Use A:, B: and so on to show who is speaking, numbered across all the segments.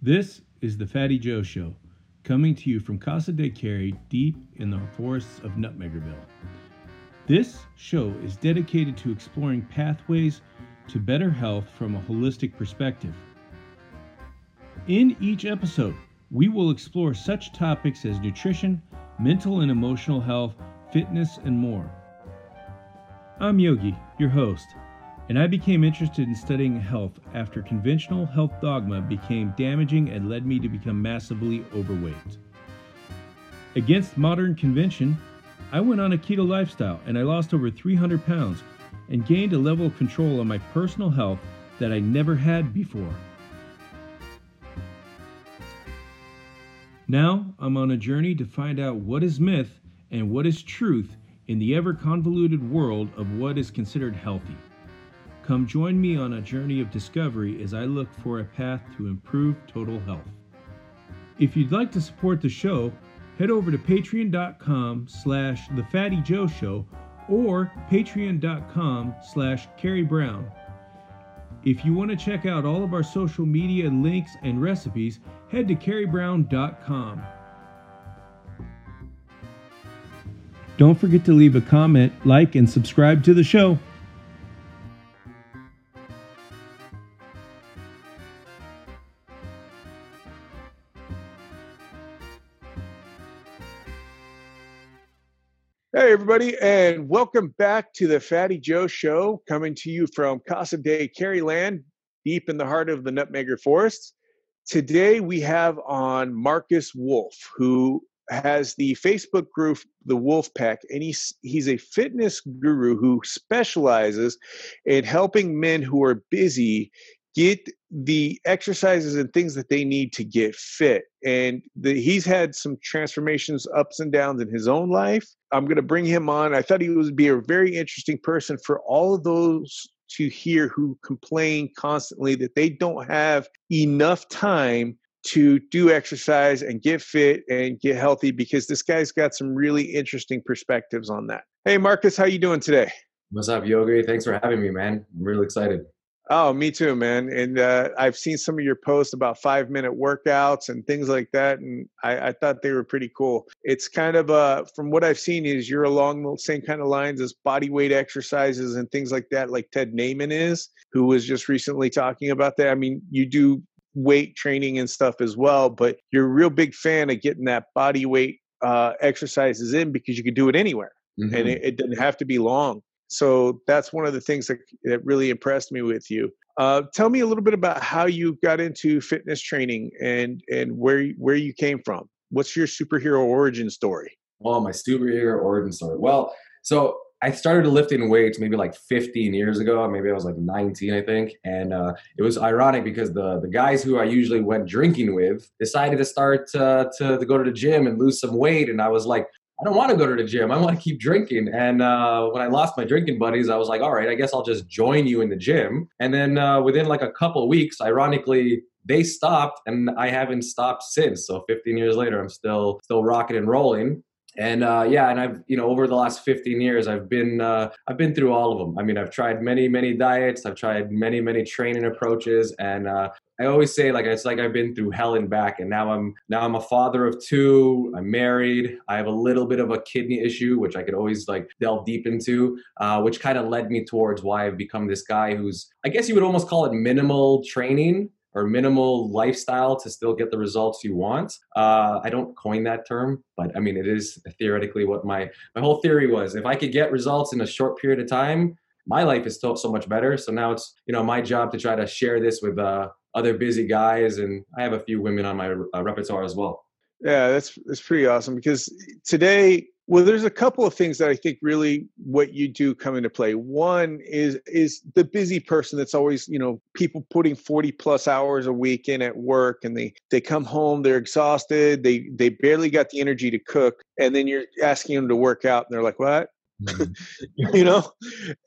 A: This is the Fatty Joe Show, coming to you from Casa de Carrie, deep in the forests of Nutmeggerville. This show is dedicated to exploring pathways to better health from a holistic perspective. In each episode, we will explore such topics as nutrition, mental and emotional health, fitness, and more. I'm Yogi, your host, and I became interested in studying health after conventional health dogma became damaging and led me to become massively overweight. Against modern convention, I went on a keto lifestyle and I lost over 300 pounds and gained a level of control on my personal health that I never had before. Now I'm on a journey to find out what is myth and what is truth in the ever convoluted world of what is considered healthy. Come join me on a journey of discovery as I look for a path to improve total health. If you'd like to support the show, head over to patreon.com slash the fatty joe show or patreon.com slash carrie brown. If you want to check out all of our social media links and recipes head to carriebrown.com don't forget to leave a comment like and subscribe to the show
B: Hey, everybody, and welcome back to the Fatty Joe Show, coming to you from Casa de Carrieland, deep in the heart of the Nutmegger Forest. Today, we have on Markus Wolf, who has the Facebook group The Wolf Pack, and he's he's a fitness guru who specializes in helping men who are busy get the exercises and things that they need to get fit. And the, he's had some transformations, ups and downs in his own life. I'm going to bring him on. I thought he would be a very interesting person for all of those to hear who complain constantly that they don't have enough time to do exercise and get fit and get healthy because this guy's got some really interesting perspectives on that. Hey Markus, how you doing today?
C: What's up, Yogi? Thanks for having me, man. I'm really excited.
B: Oh, me too, man. And uh, I've seen some of your posts about five minute workouts and things like that, and I, I thought they were pretty cool. It's kind of uh, from what I've seen is you're along the same kind of lines as body weight exercises and things like that, like Ted Naiman is, who was just recently talking about that. I mean, you do weight training and stuff as well, but you're a real big fan of getting that body weight uh, exercises in because you can do it anywhere, mm-hmm. and it, it doesn't have to be long. So that's one of the things that, that really impressed me with you. Uh, tell me a little bit about how you got into fitness training and and where where you came from. What's your superhero origin story?
C: Well, my superhero origin story. Well, so I started lifting weights maybe like 15 years ago. Maybe I was like 19, I think. And uh, it was ironic because the the guys who I usually went drinking with decided to start uh, to, to go to the gym and lose some weight. And I was like, I don't want to go to the gym. I want to keep drinking. And uh, when I lost my drinking buddies, I was like, all right, I guess I'll just join you in the gym. And then uh, within like a couple weeks, ironically, they stopped, and I haven't stopped since. So 15 years later, I'm still still rocking and rolling and uh, yeah and i've you know over the last 15 years i've been uh, i've been through all of them i mean i've tried many many diets. I've tried many many training approaches. And uh, i always say like it's like i've been through hell and back. And now i'm now i'm a father of two. I'm married. I have a little bit of a kidney issue which i could always like delve deep into uh, which kind of led me towards why i've become this guy who's i guess you would almost call it minimal training or minimal lifestyle to still get the results you want. Uh, I don't coin that term, but I mean it is theoretically what my my whole theory was. If I could get results in a short period of time, my life is still so much better. So now it's you know my job to try to share this with uh, other busy guys, and I have a few women on my uh, repertoire as well.
B: Yeah, that's that's pretty awesome because today well, there's a couple of things that I think really what you do come into play. One is is the busy person that's always, you know, people putting 40 plus hours a week in at work and they they come home, they're exhausted, they they barely got the energy to cook, and then you're asking them to work out and they're like, "What?" Mm-hmm. you know?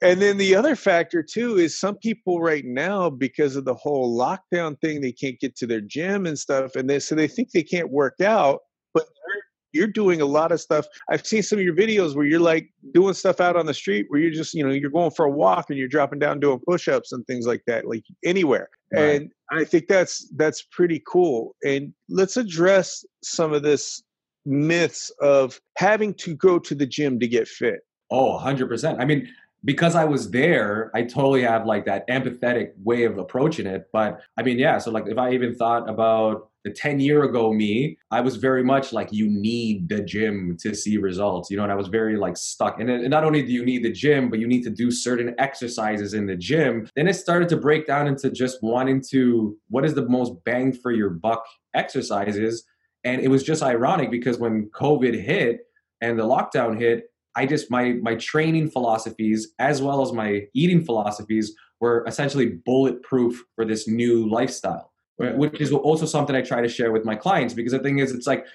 B: And then the other factor too is some people right now because of the whole lockdown thing, they can't get to their gym and stuff and they so they think they can't work out, but they're you're doing a lot of stuff. I've seen some of your videos where you're like doing stuff out on the street where you're just, you know, you're going for a walk and you're dropping down doing push-ups and things like that, like anywhere. Right. And I think that's that's pretty cool. And let's address some of this myths of having to go to the gym to get fit.
C: Oh, 100%. I mean, because I was there, I totally have like that empathetic way of approaching it. But I mean, yeah, so like if I even thought about the 10 year ago me, I was very much like, you need the gym to see results, you know, and I was very like stuck. And, and not only do you need the gym, but you need to do certain exercises in the gym. Then it started to break down into just wanting to, what is the most bang for your buck exercises? And it was just ironic because when COVID hit and the lockdown hit, I just my my training philosophies as well as my eating philosophies were essentially bulletproof for this new lifestyle which is also something I try to share with my clients because the thing is, it's like,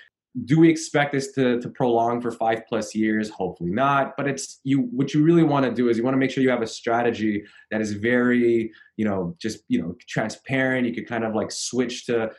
C: do we expect this to, to prolong for five plus years? Hopefully not. But it's you. What you really want to do is you want to make sure you have a strategy that is very, you know, just you know, transparent. You could kind of like switch to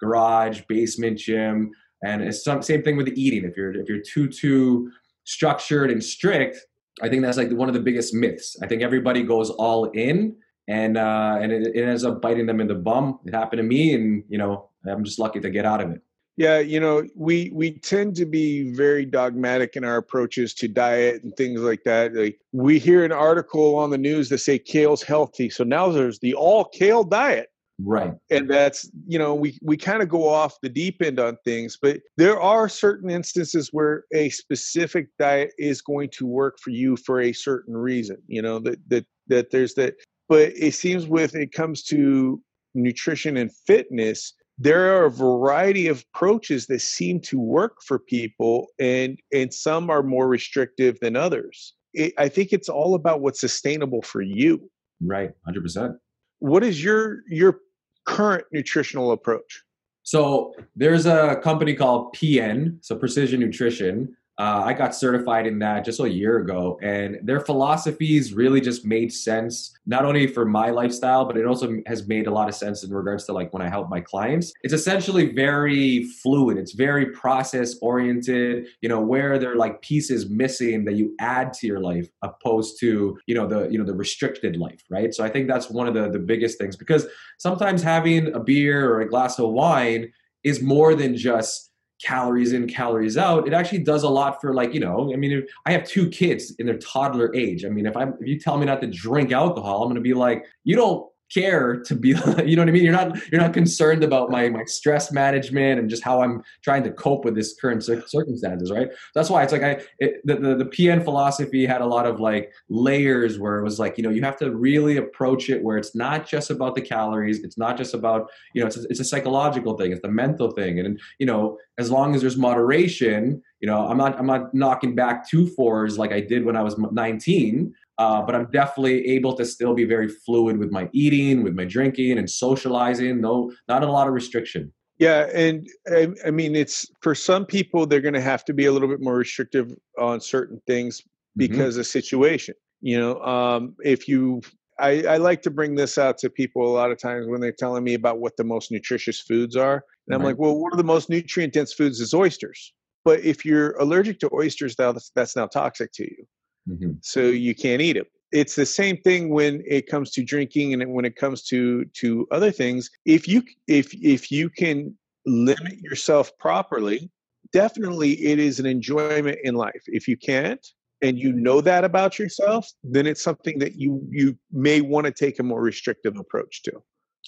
C: garage, basement, gym, and it's some same thing with the eating. If you're if you're too too structured and strict, I think that's like one of the biggest myths. I think everybody goes all in and uh, and it, it ends up biting them in the bum. It happened to me, and you know I'm just lucky to get out of it.
B: Yeah, you know, we we tend to be very dogmatic in our approaches to diet and things like that. Like we hear an article on the news that say kale's healthy, so now there's the all kale diet.
C: Right.
B: And that's, you know, we we kind of go off the deep end on things, but there are certain instances where a specific diet is going to work for you for a certain reason. You know, that that that there's that but it seems with it comes to nutrition and fitness, there are a variety of approaches that seem to work for people, and and some are more restrictive than others. It, I think it's all about what's sustainable for you.
C: Right, hundred percent.
B: What is your your current nutritional approach?
C: So there's a company called PN, so Precision Nutrition, uh, I got certified in that just a year ago, and their philosophies really just made sense, not only for my lifestyle, but it also has made a lot of sense in regards to like when I help my clients. It's essentially very fluid, it's very process oriented, you know, where there are like pieces missing that you add to your life opposed to, you know, the, you know, the restricted life, right? So I think that's one of the, the biggest things because sometimes having a beer or a glass of wine is more than just calories in, calories out. It actually does a lot for like, you know, I mean, I have two kids in their toddler age. I mean, if I'm if you tell me not to drink alcohol, I'm going to be like, you don't care to be you know what i mean? You're not you're not concerned about my my stress management and just how i'm trying to cope with this current circumstances right? That's why it's like i it, the, the, the pn philosophy had a lot of like layers where it was like you know you have to really approach it where it's not just about the calories it's not just about you know it's a, it's a psychological thing it's the mental thing. And you know as long as there's moderation you know i'm not i'm not knocking back two fours like i did when i was 19 uh, but I'm definitely able to still be very fluid with my eating, with my drinking, and socializing. No, not a lot of restriction.
B: Yeah, and I, I mean, it's for some people they're going to have to be a little bit more restrictive on certain things mm-hmm. because mm-hmm. of situation. You know, um, if you, I, I like to bring this out to people a lot of times when they're telling me about what the most nutritious foods are, and I'm right. like, well, one of the most nutrient dense foods is oysters. But if you're allergic to oysters, now that's, that's now toxic to you mm-hmm. so you can't eat it. It's the same thing when it comes to drinking and when it comes to to other things. If you if if you can limit yourself properly definitely it is an enjoyment in life. If you can't and you know that about yourself then it's something that you you may want to take a more restrictive approach to.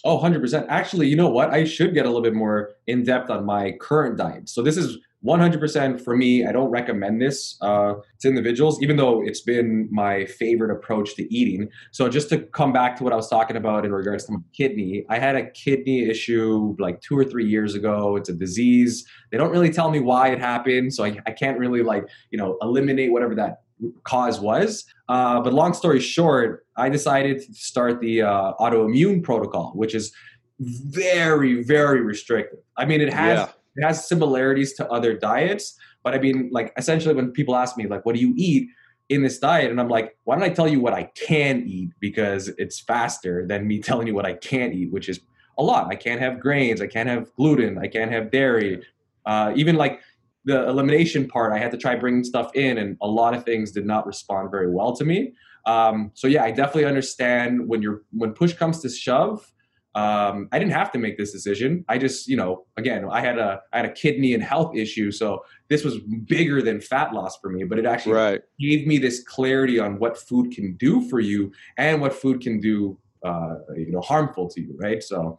C: Oh 100% actually you know what? I should get a little bit more in depth on my current diet. So this is 100% for me, I don't recommend this uh, to individuals, even though it's been my favorite approach to eating. So, just to come back to what I was talking about in regards to my kidney, I had a kidney issue like two or three years ago. It's a disease. They don't really tell me why it happened. So, I, I can't really, like, you know, eliminate whatever that cause was. Uh, but long story short, I decided to start the uh, autoimmune protocol, which is very, very restrictive. I mean, it has. Yeah it has similarities to other diets, but I mean, like essentially, when people ask me like, "What do you eat?" in this diet and i'm like why don't i tell you what i can eat because it's faster than me telling you what i can't eat which is a lot i can't have grains i can't have gluten i can't have dairy uh, even like the elimination part, I had to try bringing stuff in, and a lot of things did not respond very well to me. Um, so yeah, I definitely understand when you're when push comes to shove. Um, I didn't have to make this decision. I just, you know, again, I had a I had a kidney and health issue, so this was bigger than fat loss for me. But it actually
B: right.
C: gave me this clarity on what food can do for you and what food can do, uh, you know, harmful to you, right? So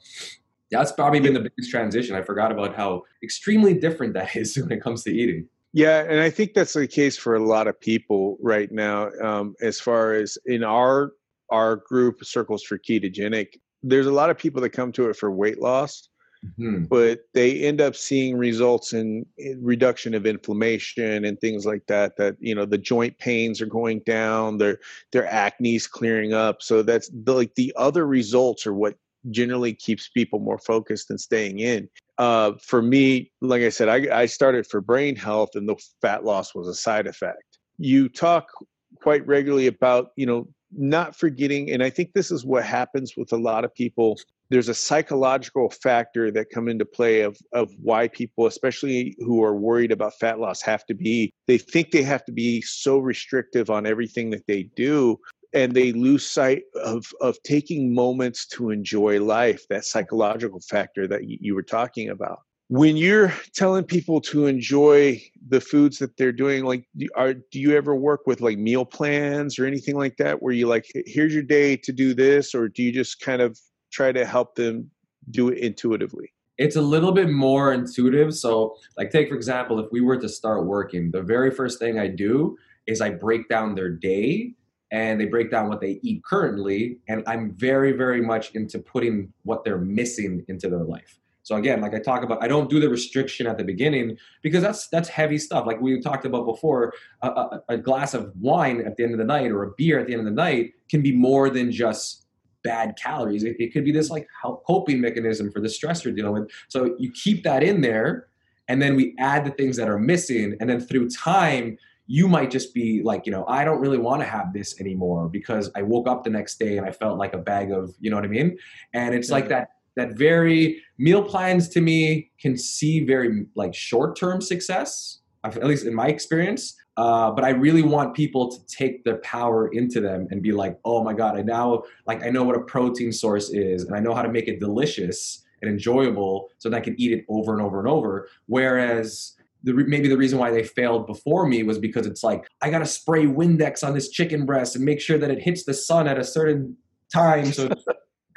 C: that's probably been the biggest transition. I forgot about how extremely different that is when it comes to eating.
B: Yeah, and I think that's the case for a lot of people right now. Um, as far as in our our group circles for ketogenic, there's a lot of people that come to it for weight loss, mm-hmm. but they end up seeing results in, in, reduction of inflammation and things like that. That you know the joint pains are going down, their their acne's clearing up. So that's the, like the other results are what generally keeps people more focused and staying in. Uh, for me, like I said, I, I started for brain health, and the fat loss was a side effect. You talk quite regularly about you know not forgetting and i think this is what happens with a lot of people there's a psychological factor that come into play of of why people especially who are worried about fat loss have to be they think they have to be so restrictive on everything that they do and they lose sight of of taking moments to enjoy life that psychological factor that you were talking about when you're telling people to enjoy the foods that they're doing like are do you ever work with like meal plans or anything like that where you like here's your day to do this or do you just kind of try to help them do it intuitively?
C: It's a little bit more intuitive. So like take for example if we were to start working the very first thing i do is i break down their day and they break down what they eat currently and i'm very very much into putting what they're missing into their life so again, like I talk about, I don't do the restriction at the beginning because that's that's heavy stuff. Like we talked about before, a, a, a, glass of wine at the end of the night or a beer at the end of the night can be more than just bad calories. It, it could be this like coping mechanism for the stress you're dealing with. So you keep that in there, and then we add the things that are missing, and then through time. You might just be like, you know, I don't really want to have this anymore because I woke up the next day and I felt like a bag of, you know what I mean? And it's like that that very meal plans to me can see very like short-term success at least in my experience. Uh, but i really want people to take their power into them and be like oh my god i now like i know what a protein source is and i know how to make it delicious and enjoyable so that i can eat it over and over and over. Whereas the, maybe the reason why they failed before me was because it's like I gotta spray Windex on this chicken breast and make sure that it hits the sun at a certain time so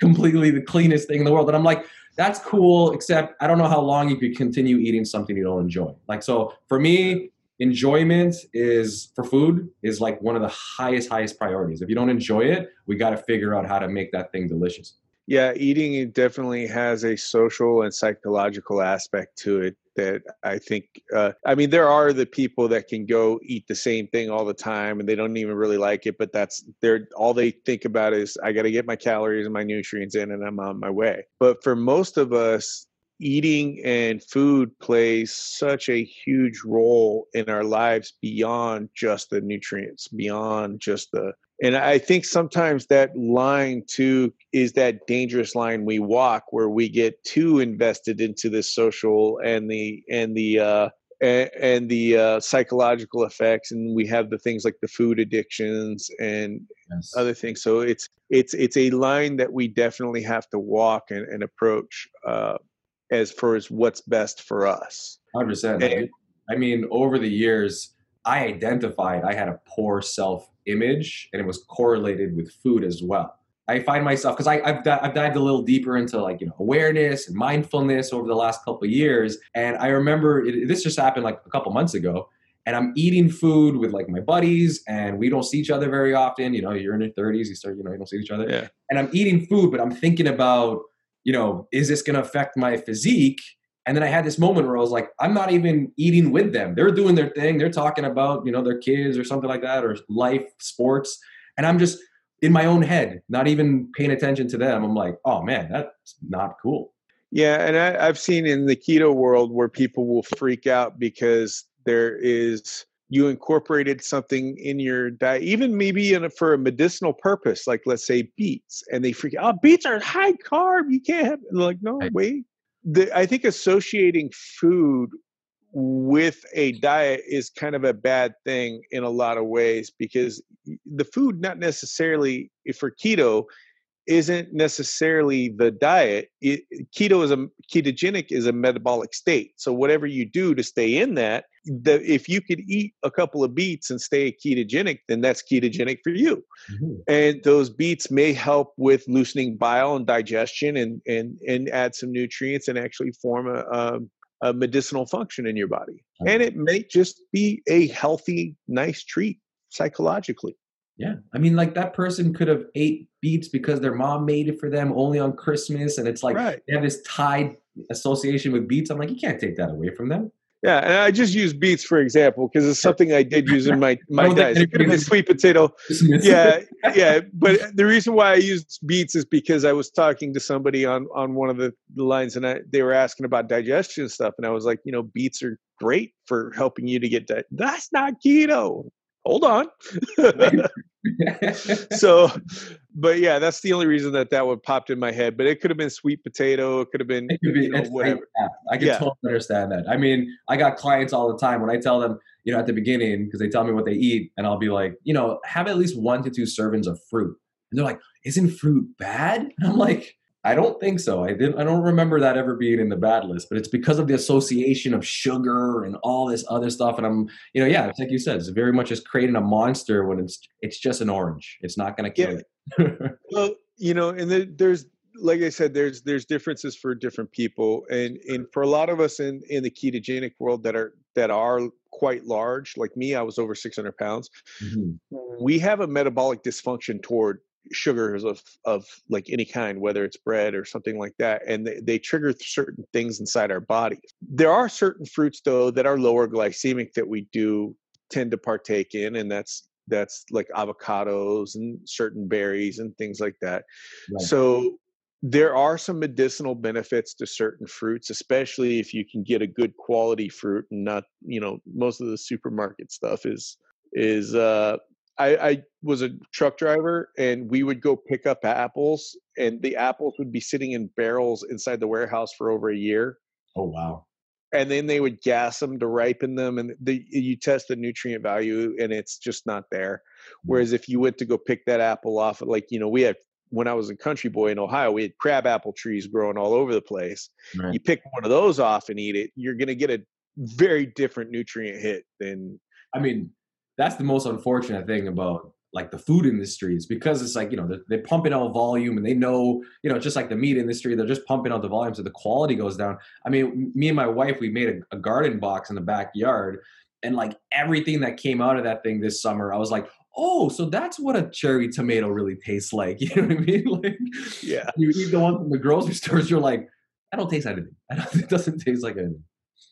C: completely the cleanest thing in the world. And I'm like, that's cool, except I don't know how long you could continue eating something you don't enjoy. Like, so for me, enjoyment is for food is like one of the highest, highest priorities. If you don't enjoy it, we got to figure out how to make that thing delicious.
B: Yeah, eating definitely has a social and psychological aspect to it that I think uh, I mean there are the people that can go eat the same thing all the time and they don't even really like it but that's they're all they think about is I got to get my calories and my nutrients in and I'm on my way. But for most of us eating and food plays such a huge role in our lives beyond just the nutrients, beyond just the and I think sometimes that line too is that dangerous line we walk where we get too invested into the social and the and the uh, and, and the uh, psychological effects, and we have the things like the food addictions and yes. other things. So it's it's it's a line that we definitely have to walk and, and approach uh, as far as what's best for us.
C: Hundred percent. I mean, over the years, I identified I had a poor self image and it was correlated with food as well. I find myself because I've I've dived a little deeper into like you know awareness and mindfulness over the last couple of years, and I remember it, this just happened like a couple months ago, and I'm eating food with like my buddies, and we don't see each other very often. You know, you're in your 30s, you start you know you don't see each other,
B: yeah.
C: and I'm eating food, but I'm thinking about you know is this going to affect my physique? And then I had this moment where I was like, I'm not even eating with them. They're doing their thing. They're talking about, you know, their kids or something like that, or life, sports. And I'm just in my own head, not even paying attention to them. I'm like, oh man, that's not cool.
B: Yeah. And I, I've seen in the keto world where people will freak out because there is you incorporated something in your diet, even maybe in a, for a medicinal purpose, like let's say beets, and they freak out. Oh, beets are high carb. You can't have. like, no, wait the, I think associating food with a diet is kind of a bad thing in a lot of ways because the food not necessarily for keto isn't necessarily the diet it, keto is a ketogenic is a metabolic state so whatever you do to stay in that the, if you could eat a couple of beets and stay ketogenic then that's ketogenic for you mm-hmm. and those beets may help with loosening bile and digestion and and and add some nutrients and actually form a, a a medicinal function in your body. And it may just be a healthy, nice treat psychologically.
C: Yeah. I mean, like that person could have ate beets because their mom made it for them only on Christmas. And it's like right. they have this tied association with beets. I'm like, you can't take that away from them.
B: Yeah, and I just use beets for example because it's something I did use in my my diet. It could have been sweet potato. Yeah, yeah. But the reason why I used beets is because I was talking to somebody on on one of the lines, and I, they were asking about digestion stuff, and I was like, you know, beets are great for helping you to get that. That's not keto hold on. so, but yeah, that's the only reason that that would popped in my head. But it could have been sweet potato. It could have been, could you know, whatever.
C: Yeah, I can yeah. totally understand that. I mean, I got clients all the time when I tell them, you know, at the beginning because they tell me what they eat, and I'll be like, you know, have at least one to two servings of fruit, and they're like, isn't fruit bad? And I'm like, I don't think so. I didn't. I don't remember that ever being in the bad list. But it's because of the association of sugar and all this other stuff. And I'm, you know, yeah, it's like you said, it's very much just creating a monster when it's it's just an orange. It's not going to kill
B: yeah. it. well, you know, and the, there's like I said, there's there's differences for different people, and and for a lot of us in in the ketogenic world that are that are quite large, like me, I was over 600 pounds. Mm-hmm. We have a metabolic dysfunction toward sugars of of like any kind whether it's bread or something like that and they, they trigger certain things inside our bodies there are certain fruits though that are lower glycemic that we do tend to partake in and that's that's like avocados and certain berries and things like that right. so there are some medicinal benefits to certain fruits especially if you can get a good quality fruit and not you know most of the supermarket stuff is is uh I, I was a truck driver and we would go pick up apples and the apples would be sitting in barrels inside the warehouse for over a year.
C: Oh wow.
B: And then they would gas them to ripen them and the, you test the nutrient value and it's just not there. Mm. Whereas if you went to go pick that apple off like, you know, we had when I was a country boy in Ohio, we had crab apple trees growing all over the place. Right. You pick one of those off and eat it, you're going to get a very different nutrient hit than
C: I mean, that's the most unfortunate thing about like the food industry is because it's like you know they're, they're, pumping out volume and they know you know just like the meat industry they're just pumping out the volume so the quality goes down. I mean me and my wife we made a, a garden box in the backyard and like everything that came out of that thing this summer i was like oh so that's what a cherry tomato really tastes like. You know what i mean? Like
B: yeah.
C: you eat the one from the grocery stores you're like i don't taste anything. I don't, it doesn't taste like anything.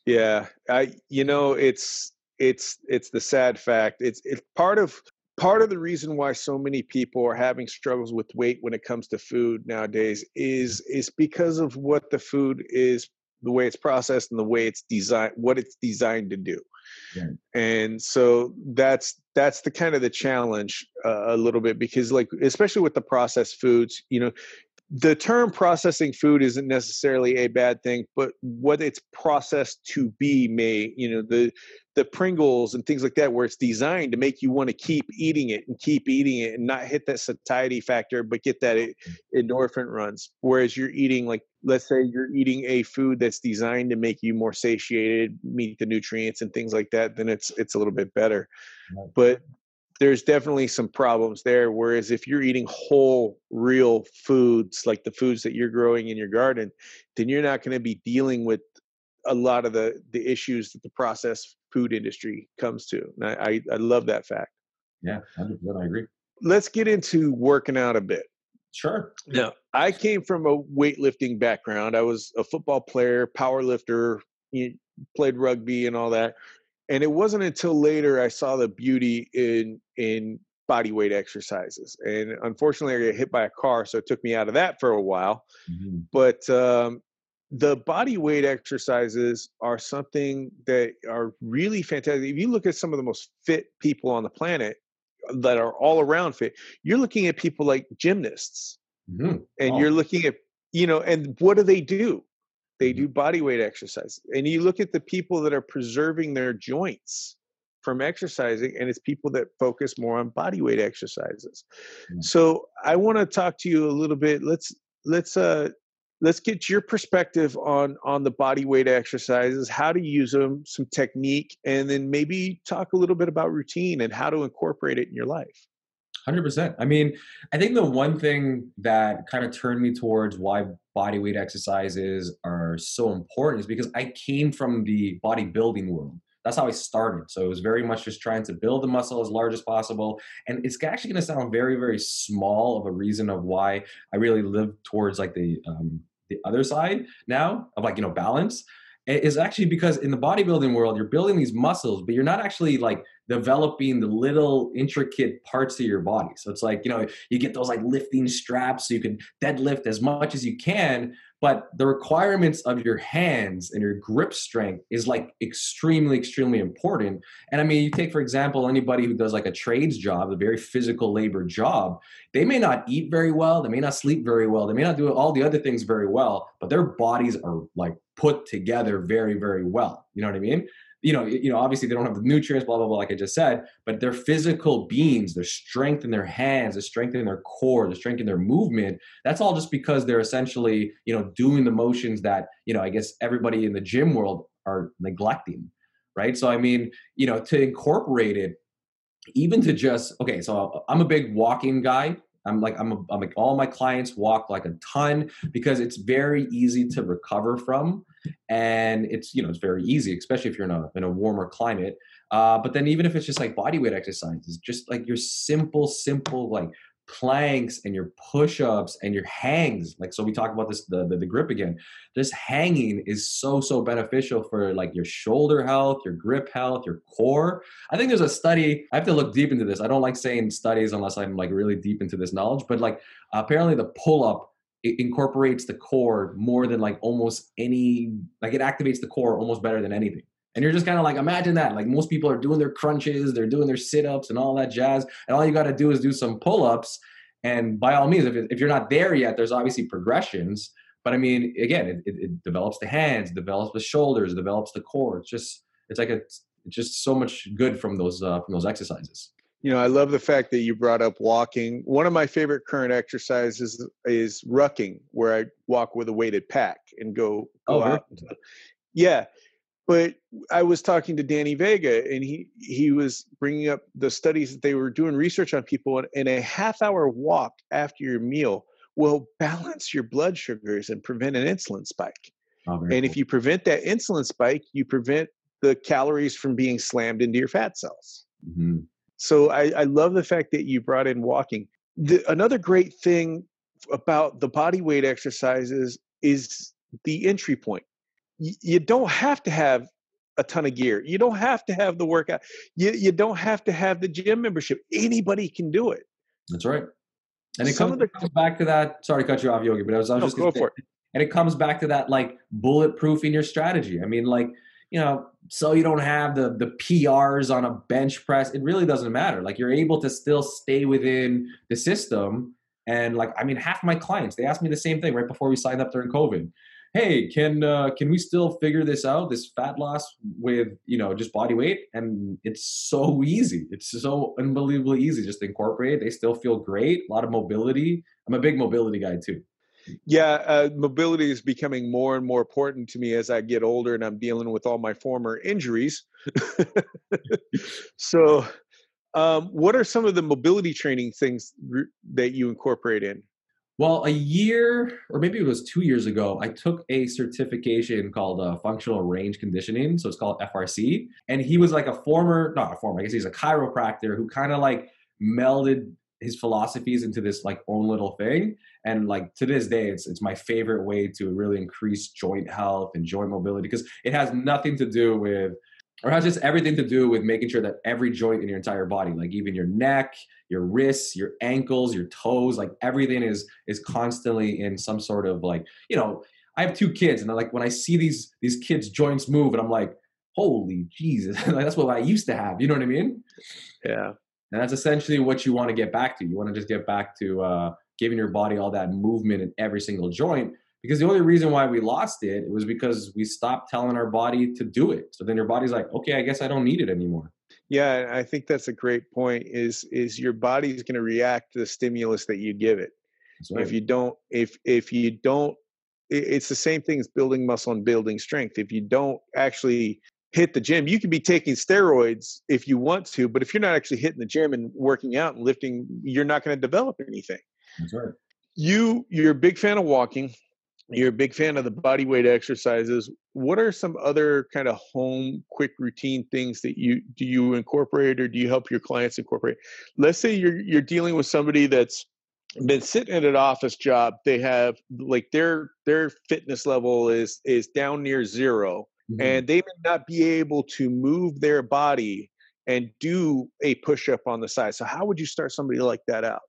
B: Yeah i you know it's it's it's the sad fact. It's it's part of part of the reason why so many people are having struggles with weight when it comes to food nowadays is is because of what the food is the way it's processed and the way it's designed what it's designed to do yeah. and so that's that's the kind of the challenge uh, a little bit because like especially with the processed foods you know the term processing food isn't necessarily a bad thing but what it's processed to be may you know the the pringles and things like that where it's designed to make you want to keep eating it and keep eating it and not hit that satiety factor but get that endorphin runs. Whereas you're eating like let's say you're eating a food that's designed to make you more satiated meet the nutrients and things like that then it's it's a little bit better. But there's definitely some problems there. Whereas if you're eating whole, real foods, like the foods that you're growing in your garden, then you're not going to be dealing with a lot of the the issues that the processed food industry comes to. And I I, I love that fact.
C: Yeah, I agree.
B: Let's get into working out a bit.
C: Sure.
B: Now, I came from a weightlifting background. I was a football player, power lifter, played rugby and all that and it wasn't until later I saw the beauty in in body weight exercises. And unfortunately, I got hit by a car, so it took me out of that for a while. Mm-hmm. But um, the body weight exercises are something that are really fantastic. If you look at some of the most fit people on the planet that are all around fit, you're looking at people like gymnasts, mm-hmm. and oh. you're looking at you know, and what do they do? They
C: Mm-hmm.
B: do body weight exercise. And you look at the people that are preserving their joints from exercising, and it's people that focus more on body weight exercises.
C: Mm.
B: So I want to talk to you a little bit. Let's let's uh let's get your perspective on on the body weight exercises, how to use them, some technique, and then maybe talk a little bit about routine and how to incorporate it in your life.
C: Hundred percent. I mean, I think the one thing that kind of turned me towards why body weight exercises are so important is because I came from the bodybuilding world. That's how I started. So it was very much just trying to build the muscle as large as possible. And it's actually going to sound very, very small of a reason of why I really live towards like the um, the other side now of like you know balance is actually because in the bodybuilding world you're building these muscles, but you're not actually like developing the little intricate parts of your body. So it's like, you know, you get those like lifting straps so you can deadlift as much as you can, but the requirements of your hands and your grip strength is like extremely, extremely important. And I mean, you take, for example, anybody who does like a trades job, a very physical labor job, they may not eat very well, they may not sleep very well, they may not do all the other things very well, but their bodies are like put together very, very well. You know what I mean? You know, you know, obviously they don't have the nutrients, blah blah blah, like I just said. But their physical beings, their strength in their hands, their strength in their core, their strength in their movement. That's all just because they're essentially, you know, doing the motions that you know, I guess everybody in the gym world are neglecting, right? So I mean, you know, to incorporate it, even to just okay. So I'm a big walking guy. I'm like I'm, a, I'm like all my clients walk like a ton because it's very easy to recover from, and it's you know it's very easy, especially if you're in a in a warmer climate. Uh, but then even if it's just like body weight exercises, just like your simple, simple like planks and your push-ups and your hangs like so we talk about this the, the, the grip again just hanging is so so beneficial for like your shoulder health your grip health your core i think there's a study i have to look deep into this i don't like saying studies unless i'm like really deep into this knowledge but like apparently the pull-up it incorporates the core more than like almost any like it activates the core almost better than anything and you're just kind of like, imagine that. Like most people are doing their crunches, they're doing their sit ups and all that jazz. And all you got to do is do some pull ups. And by all means, if, if you're not there yet, there's obviously progressions. But I mean, again, it, it, it develops the hands, develops the shoulders, develops the core. It's just, it's like a, it's just so much good from those, uh, from those exercises.
B: You know, I love the fact that you brought up walking. One of my favorite current exercises is rucking, where I walk with a weighted pack and go, go
C: Oh,
B: out. Yeah, but I was talking to Danny Vega, and he he was bringing up the studies that they were doing research on people, and, and a half hour walk after your meal will balance your blood sugars and prevent an insulin spike.
C: Oh,
B: And if you prevent that insulin spike, you prevent the calories from being slammed into your fat cells.
C: Mhm.
B: So I, I love the fact that you brought in walking. The, another great thing about the body weight exercises is the entry point. Y- you don't have to have a ton of gear. You don't have to have the workout. You, you don't have to have the gym membership. Anybody can do it.
C: That's right. And it
B: Some
C: comes,
B: the-
C: comes back to that. Sorry to cut you off, Yogi, but I was, I was
B: No,
C: just gonna say-
B: for it.
C: and it comes back to that like bulletproofing your strategy. I mean, like you know, so you don't have the the PRs on a bench press. It really doesn't matter. Like you're able to still stay within the system. And like, I mean, half my clients they asked me the same thing right before we signed up during COVID. Hey, can uh, can we still figure this out? This fat loss with you know just body weight, and it's so easy. It's so unbelievably easy just incorporate. They still feel great. A lot of mobility. I'm a big mobility guy too.
B: Yeah, uh, mobility is becoming more and more important to me as I get older and I'm dealing with all my former injuries. so, um, what are some of the mobility training things that you incorporate in?
C: Well, a year or maybe it was two years ago, I took a certification called uh, Functional Range Conditioning. So it's called FRC. And he was like a former, not a former, I guess he's a chiropractor who kind of like melded his philosophies into this like own little thing. And like to this day, it's it's my favorite way to really increase joint health and joint mobility because it has nothing to do with or has just everything to do with making sure that every joint in your entire body, like even your neck, your wrists, your ankles, your toes, like everything is is constantly in some sort of like, you know, I have two kids and I, like when I see these these kids joints move and I'm like, holy Jesus, like that's what I used to have. You know what I mean?
B: Yeah.
C: And that's essentially what you want to get back to. You want to just get back to uh, giving your body all that movement in every single joint because the only reason why we lost it, it was because we stopped telling our body to do it. So then your body's like, okay, I guess I don't need it anymore.
B: Yeah, I think that's a great point. Is is your body's going to react to the stimulus that you give it. Right. If you don't, if if you don't, it's the same thing as building muscle and building strength. If you don't actually hit the gym, you can be taking steroids if you want to, but if you're not actually hitting the gym and working out and lifting, you're not going to develop anything.
C: That's right.
B: You you're a big fan of walking. You're a big fan of the body weight exercises. What are some other kind of home quick routine things that you do you incorporate or do you help your clients incorporate? Let's say you're you're dealing with somebody that's been sitting at an office job. They have like their their fitness level is is down near 0 mm-hmm. and they may not be able to move their body and do a push up on the side so how would you start somebody like that out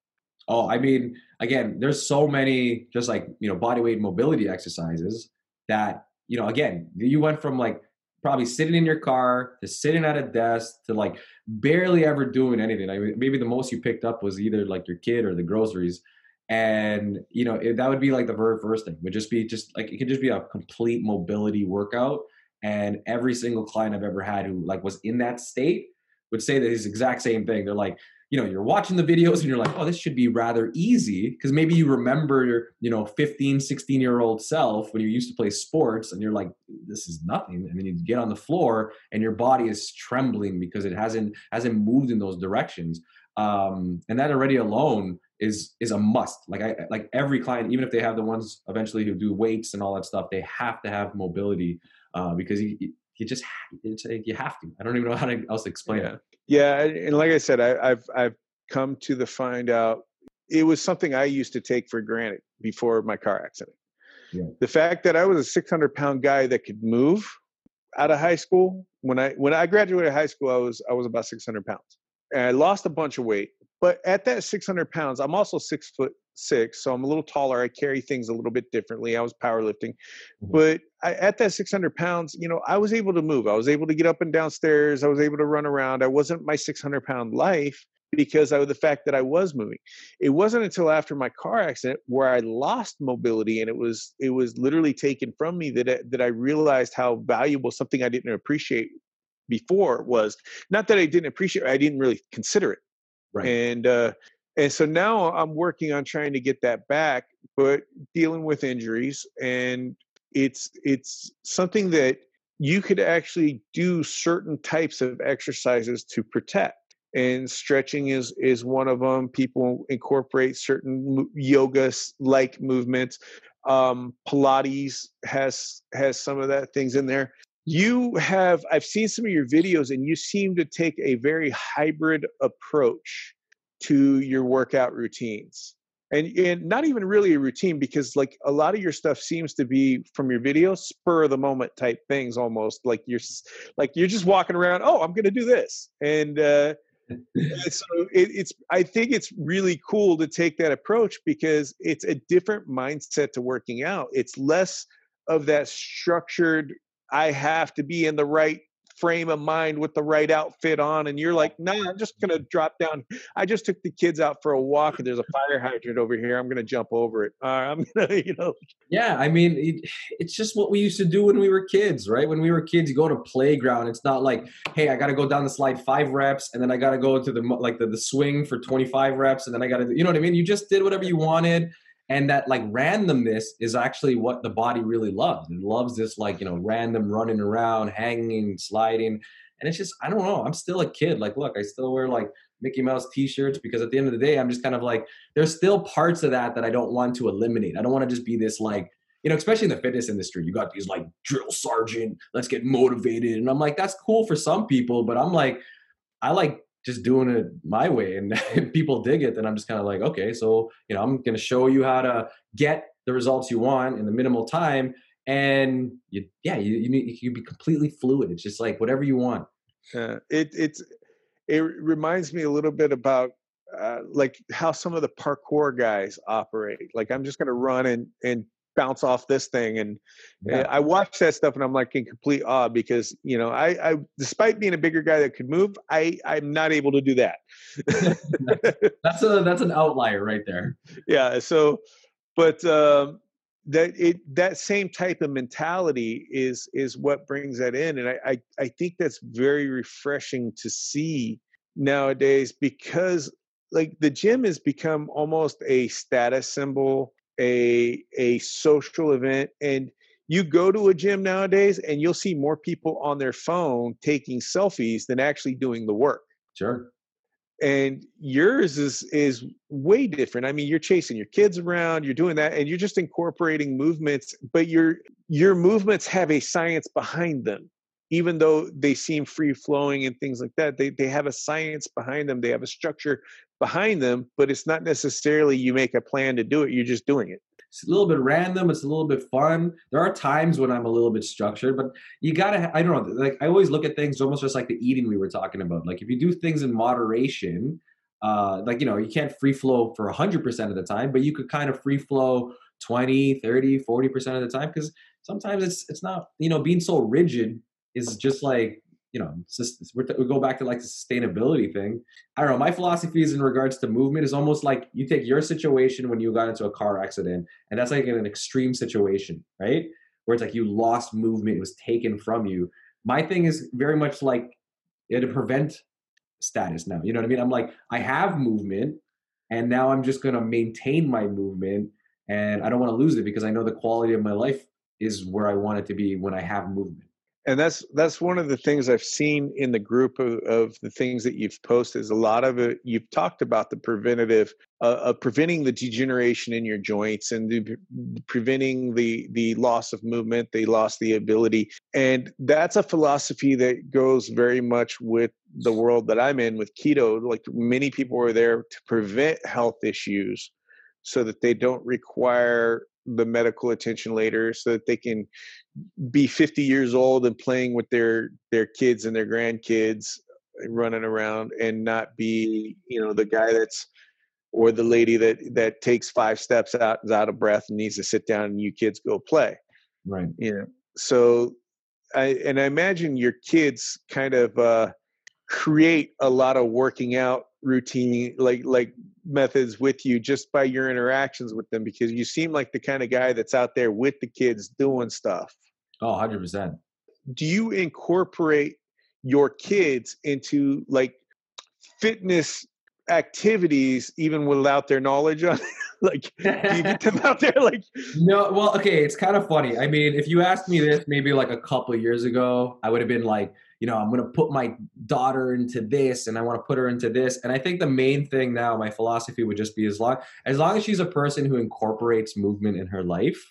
C: Oh, I mean, again, there's so many just like, you know, body weight mobility exercises that, you know, again, you went from like probably sitting in your car to sitting at a desk to like barely ever doing anything. I mean, maybe the most you picked up was either like your kid or the groceries. And, you know, it, that would be like the very first thing would just be just like, it could just be a complete mobility workout. And every single client I've ever had who like was in that state would say this exact same thing. They're like, you know you're watching the videos and you're like oh this should be rather easy because maybe you remember your you know 15 16 year old self when you used to play sports and you're like this is nothing and then you get on the floor and your body is trembling because it hasn't hasn't moved in those directions um, and that already alone is is a must like i like every client even if they have the ones eventually who do weights and all that stuff they have to have mobility uh, because you, you just it's you have to i don't even know how to else explain
B: yeah.
C: it
B: yeah, and like I said, I, have I've come to the find out it was something I used to take for granted before my car accident. Yeah. The fact that I was a 600 pound guy that could move out of high school when I when I graduated high school, I was I was about 600 pounds, and I lost a bunch of weight. But at that 600 pounds, I'm also six foot six, so I'm a little taller. I carry things a little bit differently. I was powerlifting, mm-hmm. but I, at that 600 pounds, you know, I was able to move. I was able to get up and downstairs. I was able to run around. I wasn't my 600 pound life because of the fact that I was moving. It wasn't until after my car accident where I lost mobility and it was it was literally taken from me that I, that I realized how valuable something I didn't appreciate before was. Not that I didn't appreciate, I didn't really consider it. Right. And uh, and so now i'm working on trying to get that back but dealing with injuries and it's it's something that you could actually do certain types of exercises to protect and stretching is is one of them people incorporate certain yoga like movements. Um, pilates has has some of that things in there. You have i've seen some of your videos and you seem to take a very hybrid approach to your workout routines. And and not even really a routine because like a lot of your stuff seems to be from your videos spur of the moment type things almost like you're like you're just walking around oh i'm gonna do this. And uh so it, it's i think it's really cool to take that approach because it's a different mindset to working out. It's less of that structured i have to be in the right frame of mind with the right outfit on and you're like no nah, i'm just gonna drop down. I just took the kids out for a walk and there's a fire hydrant over here. I'm gonna jump over it. Uh, i'm gonna you know
C: yeah i mean it, it's just what we used to do when we were kids right? When we were kids you go to playground it's not like hey i gotta go down the slide five reps and then i gotta go to the like the, the swing for 25 reps and then i gotta you know what i mean? You just did whatever you wanted and that like randomness is actually what the body really loves it loves this like you know random running around hanging sliding. And it's just i don't know i'm still a kid. Like look i still wear like mickey mouse t-shirts because at the end of the day i'm just kind of like there's still parts of that that i don't want to eliminate. I don't want to just be this like you know especially in the fitness industry you got these like drill sergeant let's get motivated. And i'm like that's cool for some people but i'm like i like just doing it my way and people dig it, then I'm just kind of like, okay, so you know, I'm going to show you how to get the results you want in the minimal time. And you, yeah, you, you need, you be completely fluid. It's just like whatever you want.
B: Uh, it, it's, it reminds me a little bit about uh, like how some of the parkour guys operate. Like I'm just going to run and, and bounce off this thing and yeah. i watch that stuff and i'm like in complete awe because you know I, I despite being a bigger guy that could move i i'm not able to do that
C: that's a that's an outlier right there
B: yeah so but um that it that same type of mentality is is what brings that in and I, I i think that's very refreshing to see nowadays because like the gym has become almost a status symbol a a social event and you go to a gym nowadays and you'll see more people on their phone taking selfies than actually doing the work.
C: Sure.
B: And yours is is way different. I mean you're chasing your kids around you're doing that and you're just incorporating movements but your your movements have a science behind them. Even though they seem free flowing and things like that they they have a science behind them they have a structure behind them but it's not necessarily you make a plan to do it you're just doing it
C: it's a little bit random. It's a little bit fun. There are times when I'm a little bit structured, but you gotta. I don't know. Like I always look at things almost just like the eating we were talking about. Like if you do things in moderation, uh, like you know, you can't free flow for 100% of the time, but you could kind of free flow 20, 30, 40% of the time because sometimes it's it's not. You know, being so rigid is just like you know, we go back to like the sustainability thing. I don't know. My philosophy is in regards to movement is almost like you take your situation when you got into a car accident, and that's like an extreme situation, right? Where it's like you lost movement, it was taken from you. My thing is very much like it to prevent status now. You know what I mean? I'm like, I have movement, and now I'm just gonna maintain my movement, and I don't want to lose it because I know the quality of my life is where I want it to be when I have movement
B: and that's that's one of the things I've seen in the group of, of, the things that you've posted. Is a lot of it you've talked about the preventative uh, of preventing the degeneration in your joints and the, preventing the the loss of movement, the loss the ability, and that's a philosophy that goes very much with the world that I'm in with keto. Like many people are there to prevent health issues, so that they don't require the medical attention later so that they can be 50 years old and playing with their their kids and their grandkids running around and not be you know the guy that's or the lady that that takes five steps out is out of breath and needs to sit down and you kids go play.
C: Right.
B: You know so i and i imagine your kids kind of uh create a lot of working out routine like like methods with you just by your interactions with them because you seem like the kind of guy that's out there with the kids doing stuff.
C: Oh, 100%.
B: Do you incorporate your kids into like fitness activities even without their knowledge on it? like do you get them out there like
C: no well okay it's kind of funny i mean if you asked me this maybe like a couple years ago i would have been like you know, I'm going to put my daughter into this and I want to put her into this. And I think the main thing now, my philosophy would just be as long as long as she's a person who incorporates movement in her life,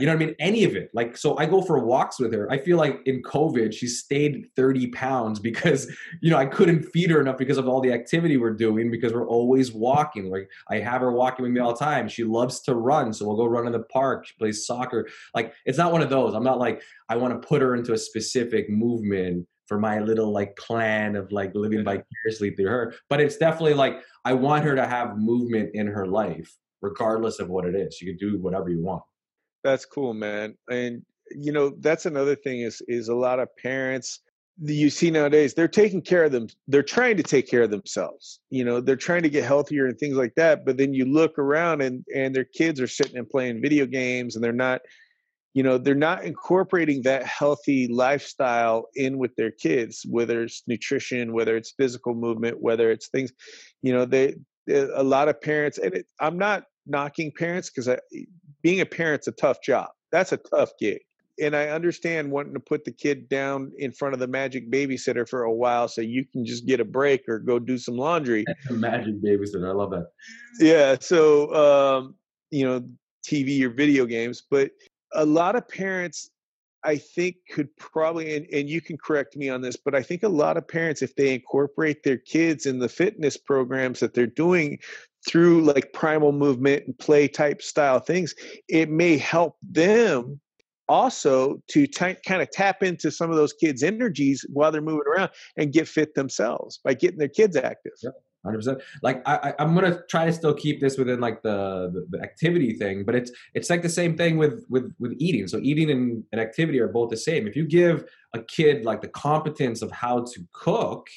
C: you know what I mean? Any of it. Like, so I go for walks with her. I feel like in COVID, she stayed 30 pounds because, you know, I couldn't feed her enough because of all the activity we're doing because we're always walking. Like, I have her walking with me all the time. She loves to run. So we'll go run in the park. She plays soccer. Like, it's not one of those. I'm not like, I want to put her into a specific movement for my little like plan of like living vicariously through her. But it's definitely like I want her to have movement in her life, regardless of what it is. You can do whatever you want.
B: That's cool, man. And you know, that's another thing is is a lot of parents you see nowadays they're taking care of them they're trying to take care of themselves you know they're trying to get healthier and things like that but then you look around and and their kids are sitting and playing video games and they're not you know they're not incorporating that healthy lifestyle in with their kids whether it's nutrition whether it's physical movement whether it's things you know they, a lot of parents and it, i'm not knocking parents because being a parent's a tough job. That's a tough gig. And i understand wanting to put the kid down in front of the magic babysitter for a while so you can just get a break or go do some laundry.
C: Magic babysitter i love that.
B: Yeah so um you know tv or video games but a lot of parents I think could probably, and, and, you can correct me on this, but I think a lot of parents, if they incorporate their kids in the fitness programs that they're doing through like primal movement and play type style things, it may help them also to t- kind of tap into some of those kids' energies while they're moving around and get fit themselves by getting their kids active.
C: Yeah. 100% like I, i'm gonna try to still keep this within like the, the, the activity thing but it's it's like the same thing with with with eating. So eating and, and activity are both the same. If you give a kid like the competence of how to cook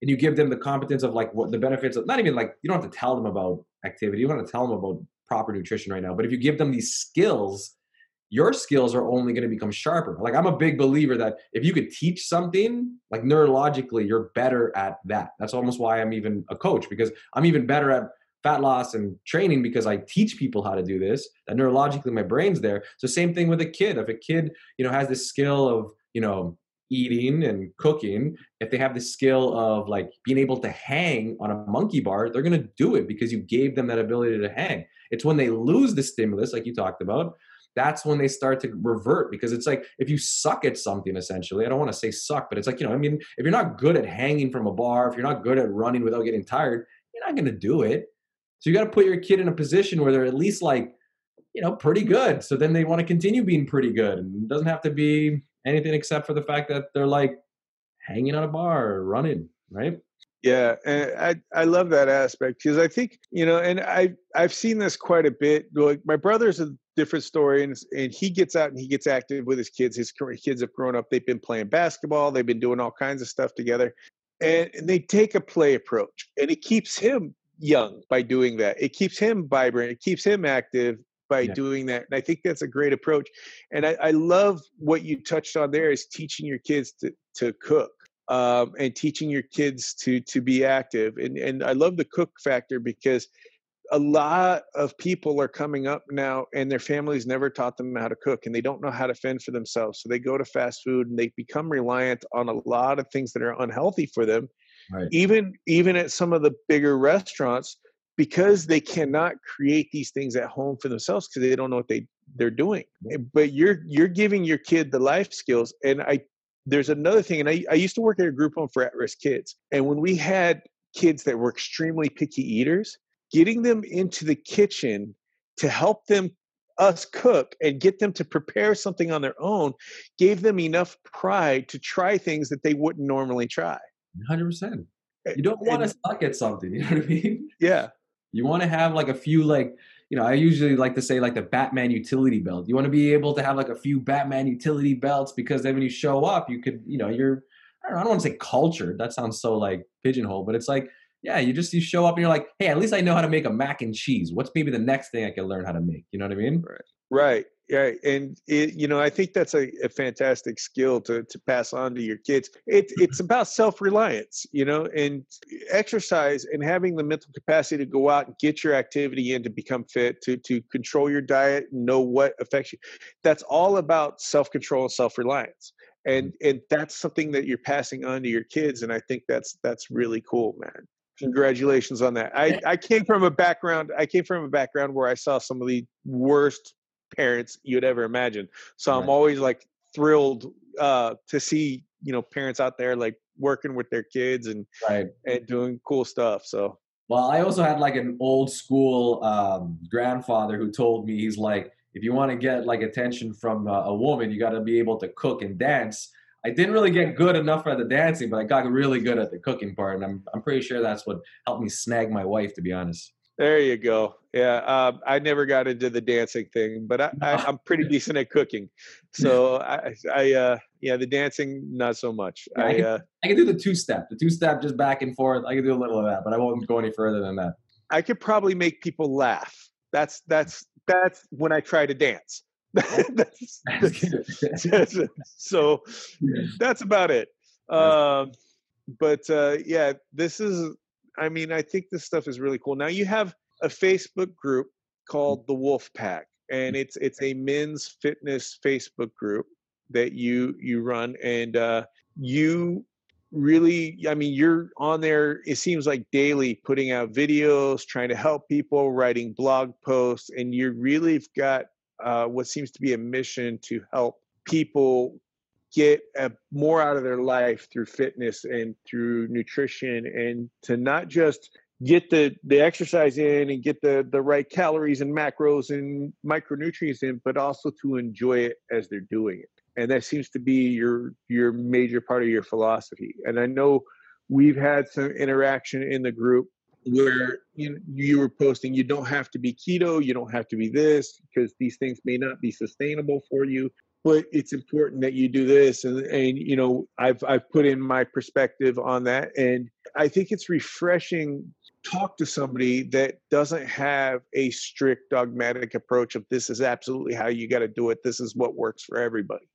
C: and you give them the competence of like what the benefits of not even like you don't have to tell them about activity. You don't have to tell them about proper nutrition right now. But if you give them these skills, your skills are only going to become sharper. Like I'm a big believer that if you could teach something, like neurologically, you're better at that. That's almost why I'm even a coach because I'm even better at fat loss and training because I teach people how to do this. That neurologically my brain's there. So same thing with a kid. If a kid, you know, has this skill of, you know, eating and cooking, if they have the skill of like being able to hang on a monkey bar, they're going to do it because you gave them that ability to hang. It's when they lose the stimulus, like you talked about, that's when they start to revert because it's like if you suck at something essentially i don't want to say suck but it's like you know i mean if you're not good at hanging from a bar if you're not good at running without getting tired you're not going to do it so you got to put your kid in a position where they're at least like you know pretty good so then they want to continue being pretty good and it doesn't have to be anything except for the fact that they're like hanging on a bar or running right
B: yeah, and I I love that aspect because I think you know, and I I've seen this quite a bit. Like my brother's a different story, and and he gets out and he gets active with his kids. His kids have grown up; they've been playing basketball, they've been doing all kinds of stuff together, and, and they take a play approach, and it keeps him young by doing that. It keeps him vibrant. It keeps him active by yeah. doing that. And I think that's a great approach. And I, I love what you touched on there is teaching your kids to to cook um, and teaching your kids to to be active. And and I love the cook factor because a lot of people are coming up now and their families never taught them how to cook and they don't know how to fend for themselves so they go to fast food and they become reliant on a lot of things that are unhealthy for them right. even even at some of the bigger restaurants because they cannot create these things at home for themselves because they don't know what they they're doing but you're you're giving your kid the life skills and i there's another thing, and I, I used to work at a group home for at risk kids. And when we had kids that were extremely picky eaters, getting them into the kitchen to help them us cook and get them to prepare something on their own gave them enough pride to try things that they wouldn't normally try.
C: 100%. Eh, you don't want to suck at something, you know what I mean?
B: Yeah.
C: You want to have like a few like you know, I usually like to say like the Batman utility belt. You want to be able to have like a few Batman utility belts because then when you show up, you could, you know, you're I don't, know, I don't want to say cultured. That sounds so like pigeonhole, but it's like, yeah, you just you show up and you're like, hey, at least I know how to make a mac and cheese. What's maybe the next thing I can learn how to make? You know what I mean?
B: Right. Right. Yeah, and it, you know, I think that's a, a, fantastic skill to to pass on to your kids. It, it's about self reliance, you know, and exercise and having the mental capacity to go out and get your activity in to become fit, to to control your diet, know what affects you. That's all about self control and self reliance, and and that's something that you're passing on to your kids. And I think that's that's really cool, man congratulations on that i i came from a background i came from a background where i saw some of the worst parents you'd ever imagine. So right. I'm always like thrilled uh, to see you know parents out there like working with their kids and right. and doing cool stuff. So
C: well, I also had like an old school um, grandfather who told me he's like, if you want to get like attention from uh, a woman, you got to be able to cook and dance. I didn't really get good enough at the dancing, but I got really good at the cooking part, and I'm I'm pretty sure that's what helped me snag my wife, to be honest.
B: There you go. Yeah, um, I never got into the dancing thing, but I, I, am pretty decent at cooking. So I, I uh, yeah, the dancing not so much.
C: Yeah, I, can, uh, I can do the two step, the two step just back and forth. I can do a little of that, but I won't go any further than that.
B: I could probably make people laugh. That's that's that's when I try to dance. that's, that's, that's, so that's about it. Um, but uh, yeah, this is I mean, I think this stuff is really cool. Now you have a Facebook group called the Wolf Pack, and it's it's a men's fitness Facebook group that you you run, and uh, you really i mean you're on there it seems like daily putting out videos trying to help people writing blog posts and you really've got uh, what seems to be a mission to help people get a, more out of their life through fitness and through nutrition and to not just get the the exercise in and get the the right calories and macros and micronutrients in but also to enjoy it as they're doing it. And that seems to be your your major part of your philosophy. And i know we've had some interaction in the group where you, you were posting you don't have to be keto you don't have to be this because these things may not be sustainable for you but it's important that you do this and and you know i've i've put in my perspective on that and i think it's refreshing talk to somebody that doesn't have a strict dogmatic approach of this is absolutely how you got to do it this is what works for everybody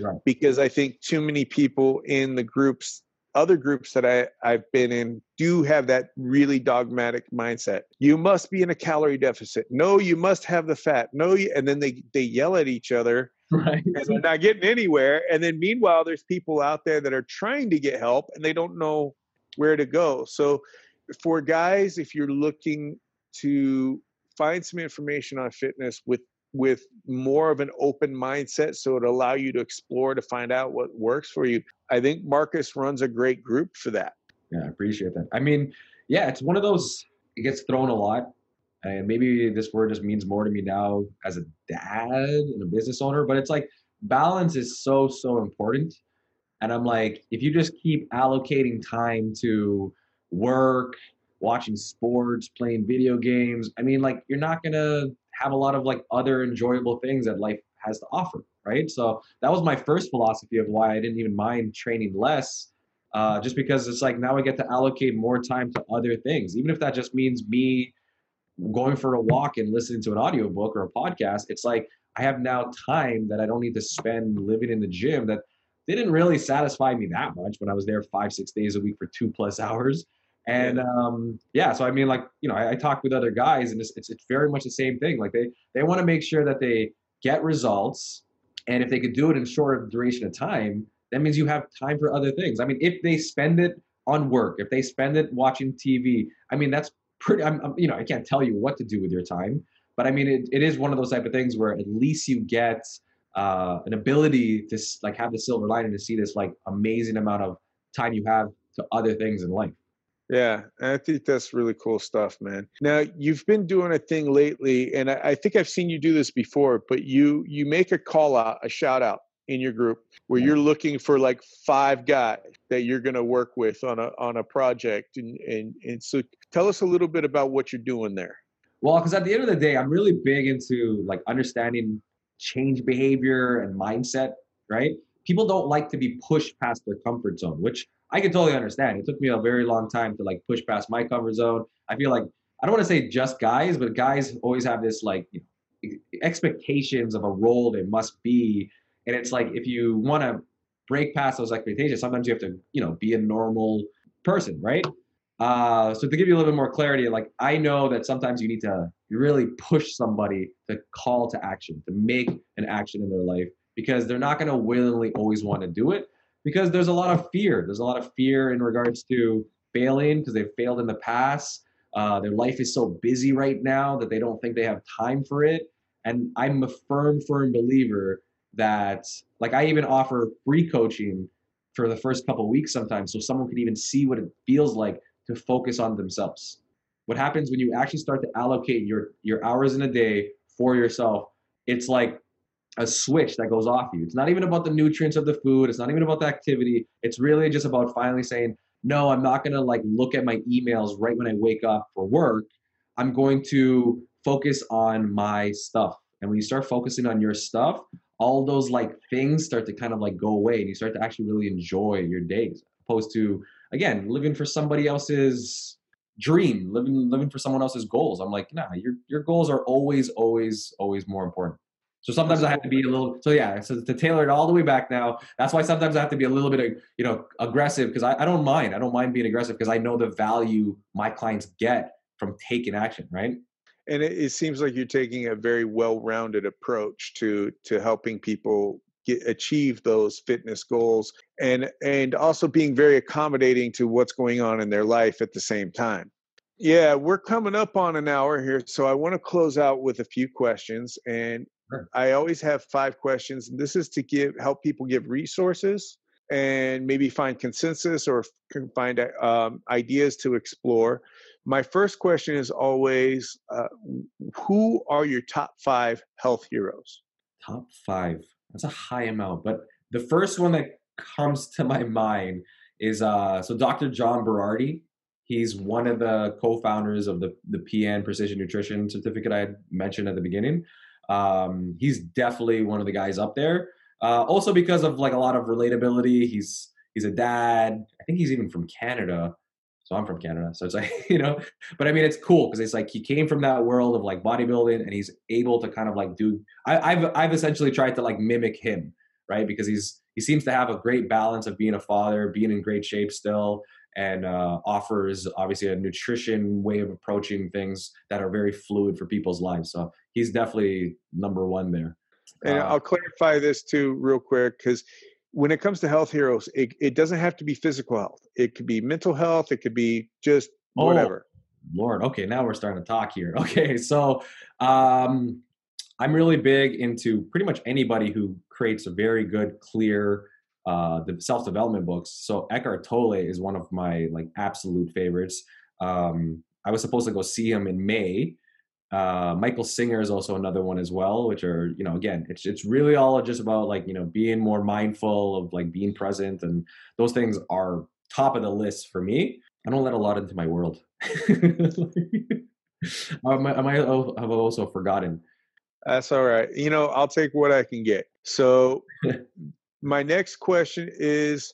B: right. because i think too many people in the groups other groups that I, I've been in do have that really dogmatic mindset. You must be in a calorie deficit. No, you must have the fat. No, you, and then they they yell at each other, right? And they're not getting anywhere. And then meanwhile, there's people out there that are trying to get help and they don't know where to go. So, for guys, if you're looking to find some information on fitness with with more of an open mindset so it allow you to explore to find out what works for you. I think markus runs a great group for that.
C: Yeah i appreciate that. I mean yeah it's one of those it gets thrown a lot and maybe this word just means more to me now as a dad and a business owner but it's like balance is so so important and i'm like if you just keep allocating time to work watching sports playing video games i mean like you're not gonna have a lot of like other enjoyable things that life has to offer, right? So that was my first philosophy of why I didn't even mind training less, uh, just because it's like now I get to allocate more time to other things, even if that just means me going for a walk and listening to an audiobook or a podcast. It's like I have now time that I don't need to spend living in the gym that didn't really satisfy me that much when I was there five, six days a week for two plus hours. And um, yeah, so I mean, like you know, I, I talk with other guys, and it's, it's, it's very much the same thing. Like they they want to make sure that they get results, and if they could do it in shorter duration of time, that means you have time for other things. I mean, if they spend it on work, if they spend it watching TV, I mean, that's pretty. I'm, I'm you know, I can't tell you what to do with your time, but I mean, it, it is one of those type of things where at least you get uh, an ability to like have the silver lining to see this like amazing amount of time you have to other things in life.
B: Yeah, I think that's really cool stuff, man. Now you've been doing a thing lately, and I, I, think I've seen you do this before. But you you make a call out, a shout out in your group where you're looking for like five guys that you're going to work with on a on a project, and and and so tell us a little bit about what you're doing there.
C: Well, because at the end of the day, I'm really big into like understanding change behavior and mindset. Right? People don't like to be pushed past their comfort zone, which I can totally understand. It took me a very long time to like push past my comfort zone. I feel like I don't want to say just guys, but guys always have this like you know, expectations of a role they must be, and it's like if you want to break past those expectations, sometimes you have to you know be a normal person, right? Uh, so to give you a little bit more clarity, like I know that sometimes you need to really push somebody to call to action, to make an action in their life, because they're not going to willingly always want to do it because there's a lot of fear. There's a lot of fear in regards to failing because they've failed in the past. Uh, their life is so busy right now that they don't think they have time for it. And I'm a firm, firm believer that, like, I even offer free coaching for the first couple weeks sometimes so someone can even see what it feels like to focus on themselves. What happens when you actually start to allocate your, your hours in a day for yourself? It's like a switch that goes off you. It's not even about the nutrients of the food. It's not even about the activity. It's really just about finally saying, no, I'm not going to like look at my emails right when I wake up for work. I'm going to focus on my stuff. And when you start focusing on your stuff, all those like things start to kind of like go away and you start to actually really enjoy your days opposed to again living for somebody else's dream living living for someone else's goals i'm like nah your your goals are always always always more important so sometimes I have to be a little. So yeah, so to tailor it all the way back now. That's why sometimes I have to be a little bit, of, you know, aggressive because I, I don't mind. I don't mind being aggressive because I know the value my clients get from taking action. Right.
B: And it, it seems like you're taking a very well-rounded approach to to helping people get, achieve those fitness goals and and also being very accommodating to what's going on in their life at the same time. Yeah, we're coming up on an hour here, so I want to close out with a few questions. And. I always have five questions. And this is to give help people give resources and maybe find consensus or find um, ideas to explore. My first question is always, uh, who are your top five health heroes?
C: Top five. That's a high amount, but the first one that comes to my mind is uh, so Dr. John Berardi. He's one of the co-founders of the the PN Precision Nutrition Certificate I had mentioned at the beginning. Um, he's definitely one of the guys up there. Uh, also because of like a lot of relatability. He's he's a dad. I think he's even from Canada. So I'm from Canada. So it's like, you know, but I mean, it's cool because it's like he came from that world of like bodybuilding and he's able to kind of like do, I, I've, I've essentially tried to like mimic him, right? Because he's, he seems to have a great balance of being a father, being in great shape still, and uh, offers obviously a nutrition way of approaching things that are very fluid for people's lives. So he's definitely number one there.
B: And uh, I'll clarify this too, real quick, because when it comes to health heroes, it, it doesn't have to be physical health. It could be mental health. It could be just oh, whatever.
C: Lord, okay, now we're starting to talk here. Okay, so um, I'm really big into pretty much anybody who creates a very good, clear uh, the self development books. So Eckhart Tolle is one of my like absolute favorites. Um, I was supposed to go see him in May, uh, Michael Singer is also another one as well, which are you know again it's it's really all just about like you know being more mindful of like being present and those things are top of the list for me. I don't let a lot into my world. I, might, I might have also forgotten.
B: That's all right. You know, I'll take what I can get. So, my next question is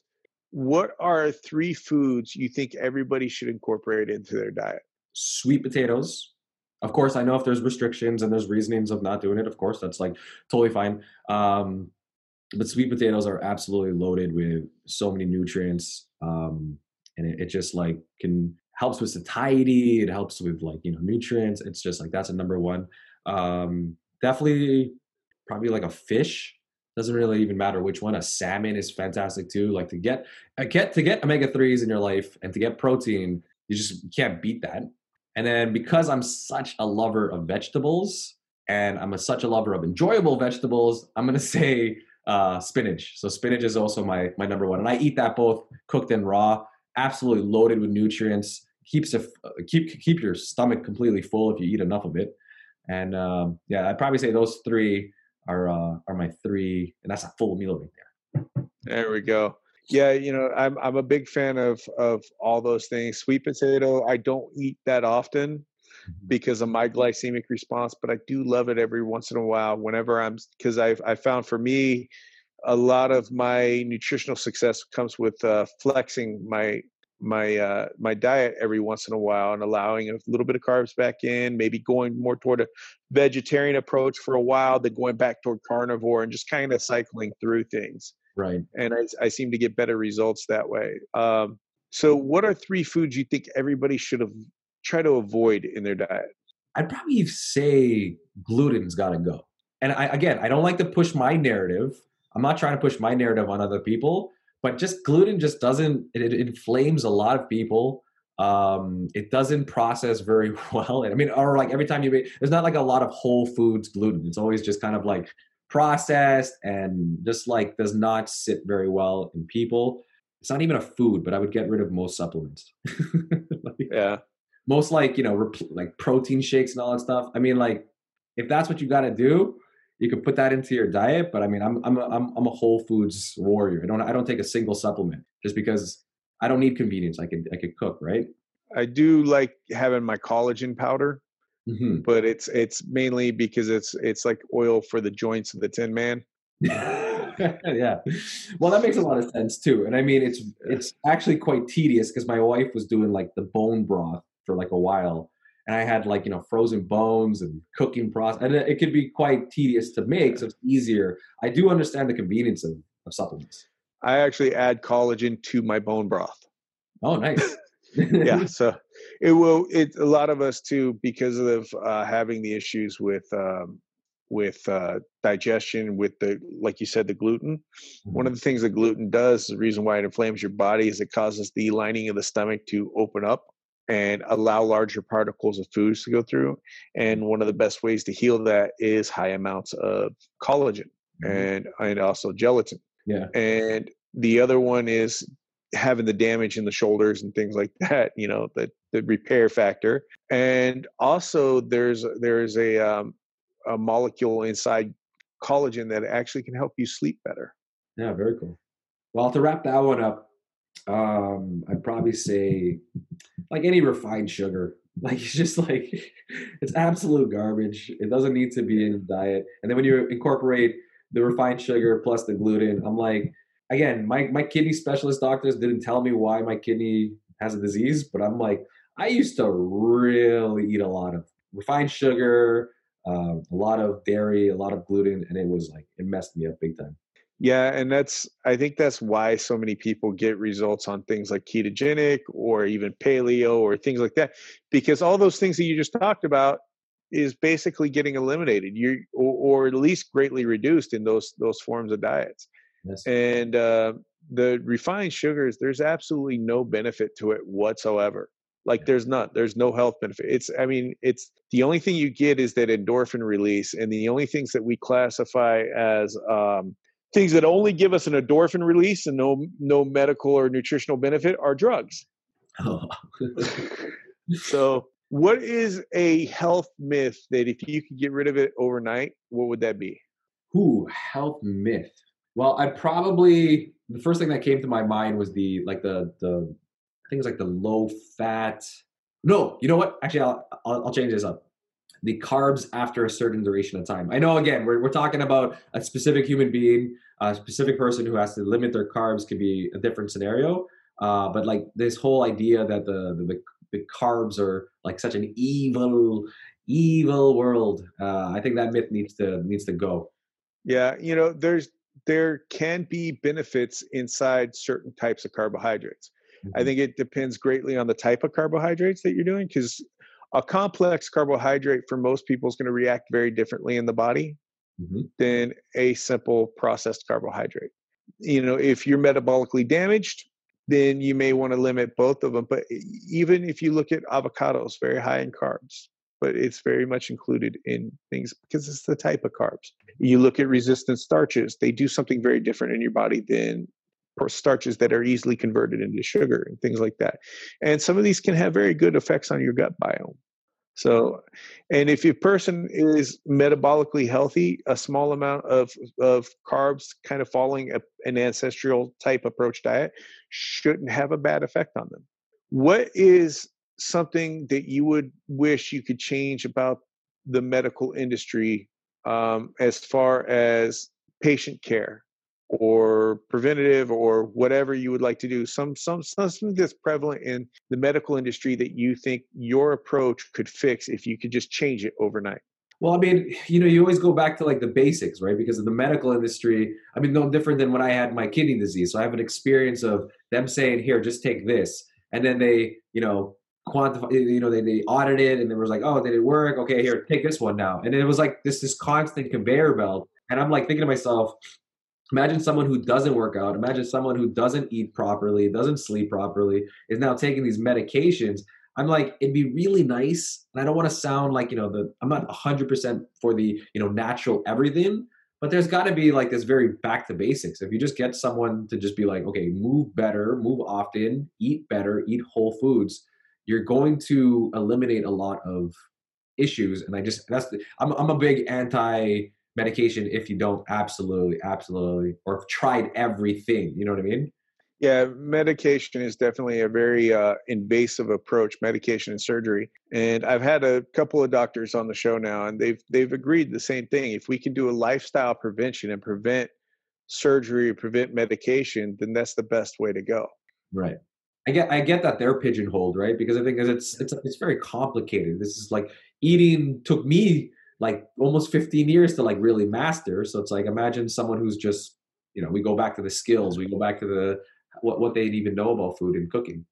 B: what are three foods you think everybody should incorporate into their diet?
C: Sweet potatoes, of course, I know if there's restrictions and there's reasonings of not doing it, of course, that's like totally fine. Um, but sweet potatoes are absolutely loaded with so many nutrients. Um, and it, it just like can helps with satiety. It helps with like, you know, nutrients. It's just like, that's a number one. Um, definitely probably like a fish doesn't really even matter which one. A salmon is fantastic too. Like to get, uh, get to get omega threes in your life and to get protein, you just can't beat that. And then because I'm such a lover of vegetables and I'm a, such a lover of enjoyable vegetables, I'm gonna say uh, spinach. So spinach is also my my number one, and I eat that both cooked and raw. Absolutely loaded with nutrients. Keeps a, keep keep your stomach completely full if you eat enough of it. And um, yeah, I'd probably say those three are uh, are my three, and that's a full meal right there.
B: There we go. Yeah, you know, I'm I'm a big fan of of all those things. Sweet potato, I don't eat that often mm-hmm. because of my glycemic response, but I do love it every once in a while whenever I'm because I've I found for me a lot of my nutritional success comes with uh, flexing my my uh, my diet every once in a while and allowing a little bit of carbs back in, maybe going more toward a vegetarian approach for a while, then going back toward carnivore and just kind of cycling through things.
C: Right.
B: And I, I seem to get better results that way. Um, so, what are three foods you think everybody should have try to avoid in their diet?
C: I'd probably say gluten's got to go. And I, again, I don't like to push my narrative. I'm not trying to push my narrative on other people, but just gluten just doesn't. It, it inflames a lot of people. Um, it doesn't process very well. I mean, or like every time you make, there's not like a lot of whole foods gluten. It's always just kind of like processed and just like does not sit very well in people. It's not even a food, but I would get rid of most supplements.
B: like, yeah.
C: Most like, you know, rep- like protein shakes and all that stuff. I mean, like, if that's what you got to do, you could put that into your diet. But I mean, I'm, I'm, a, I'm, I'm a whole foods warrior. I don't, I don't take a single supplement just because I don't need convenience. I could, I could cook, right?
B: I do like having my collagen powder mm-hmm. but it's it's mainly because it's it's like oil for the joints of the Tin Man.
C: yeah, well, that makes a lot of sense too. And I mean, it's it's actually quite tedious because my wife was doing like the bone broth for like a while, and I had like you know frozen bones and cooking process, and it, could be quite tedious to make. So it's easier. I do understand the convenience of, of supplements.
B: I actually add collagen to my bone broth.
C: Oh, nice.
B: yeah, so it will. It a lot of us too because of uh, having the issues with um, with uh, digestion, with the like you said, the gluten. One of mm-hmm. the things that gluten does, the reason why it inflames your body, is it causes the lining of the stomach to open up and allow larger particles of foods to go through. And one of the best ways to heal that is high amounts of collagen mm-hmm. and and also gelatin.
C: Yeah.
B: And the other one is having the damage in the shoulders and things like that you know the the repair factor and also there's there's a um, a molecule inside collagen that actually can help you sleep better
C: yeah very cool well to wrap that one up um i'd probably say like any refined sugar. Like it's just like it's absolute garbage. It doesn't need to be in the diet. And then when you incorporate the refined sugar plus the gluten i'm like again, my, my kidney specialist doctors didn't tell me why my kidney has a disease, but I'm like, I used to really eat a lot of refined sugar, uh, a lot of dairy, a lot of gluten, and it was like it messed me up big time.
B: Yeah, and that's I think that's why so many people get results on things like ketogenic or even paleo or things like that because all those things that you just talked about is basically getting eliminated you or, or at least greatly reduced in those those forms of diets. Yes. And uh, the refined sugars there's absolutely no benefit to it whatsoever. Like there's not there's no health benefit. It's I mean it's the only thing you get is that endorphin release and the only things that we classify as um, things that only give us an endorphin release and no no medical or nutritional benefit are drugs. Oh. so, what is a health myth that if you could get rid of it overnight, what would that be?
C: Ooh, health myth. Well, I probably the first thing that came to my mind was the like the the things like the low fat. No, you know what? Actually, I'll I'll, I'll change this up the carbs after a certain duration of time. I know again, we're, we're talking about a specific human being, a specific person who has to limit their carbs could be a different scenario. Uh, but like this whole idea that the, the, the carbs are like such an evil, evil world. Uh, I think that myth needs to needs to go.
B: Yeah, you know, there's there can be benefits inside certain types of carbohydrates. Mm-hmm. I think it depends greatly on the type of carbohydrates that you're doing because a complex carbohydrate for most people is going to react very differently in the body mm-hmm. than a simple processed carbohydrate. You know, if you're metabolically damaged, then you may want to limit both of them. But even if you look at avocados, very high in carbs, but it's very much included in things because it's the type of carbs. You look at resistant starches, they do something very different in your body than starches that are easily converted into sugar and things like that. And some of these can have very good effects on your gut biome. So, and if your person is metabolically healthy, a small amount of, of carbs kind of following a, an ancestral type approach diet shouldn't have a bad effect on them. What is something that you would wish you could change about the medical industry um, as far as patient care or preventative or whatever you would like to do some some something that's prevalent in the medical industry that you think your approach could fix if you could just change it overnight
C: well, I mean, you know, you always go back to like the basics, right? Because of the medical industry, I mean, no different than when I had my kidney disease. So I have an experience of them saying, here, just take this. And then they, you know, quantify, you know, they, they audited and they was like, oh, did it work? Okay, here, take this one now. And it was like this, this constant conveyor belt. And I'm like thinking to myself, Imagine someone who doesn't work out. Imagine someone who doesn't eat properly, doesn't sleep properly, is now taking these medications. I'm like, it'd be really nice. And I don't want to sound like, you know, the I'm not 100% for the, you know, natural everything, but there's got to be like this very back to basics. If you just get someone to just be like, okay, move better, move often, eat better, eat whole foods, you're going to eliminate a lot of issues. And I just, that's the, I'm, I'm a big anti medication if you don't absolutely, absolutely, or tried everything. You know what I mean?
B: Yeah, medication is definitely a very uh, invasive approach, medication and surgery. And I've had a couple of doctors on the show now, and they've they've agreed the same thing. If we can do a lifestyle prevention and prevent surgery, prevent medication, then that's the best way to go.
C: Right. I get I get that they're pigeonholed, right? Because I think it's it's it's very complicated. This is like eating took me like almost 15 years to like really master. So it's like imagine someone who's just, you know, we go back to the skills, we go back to the what what they'd even know about food and cooking.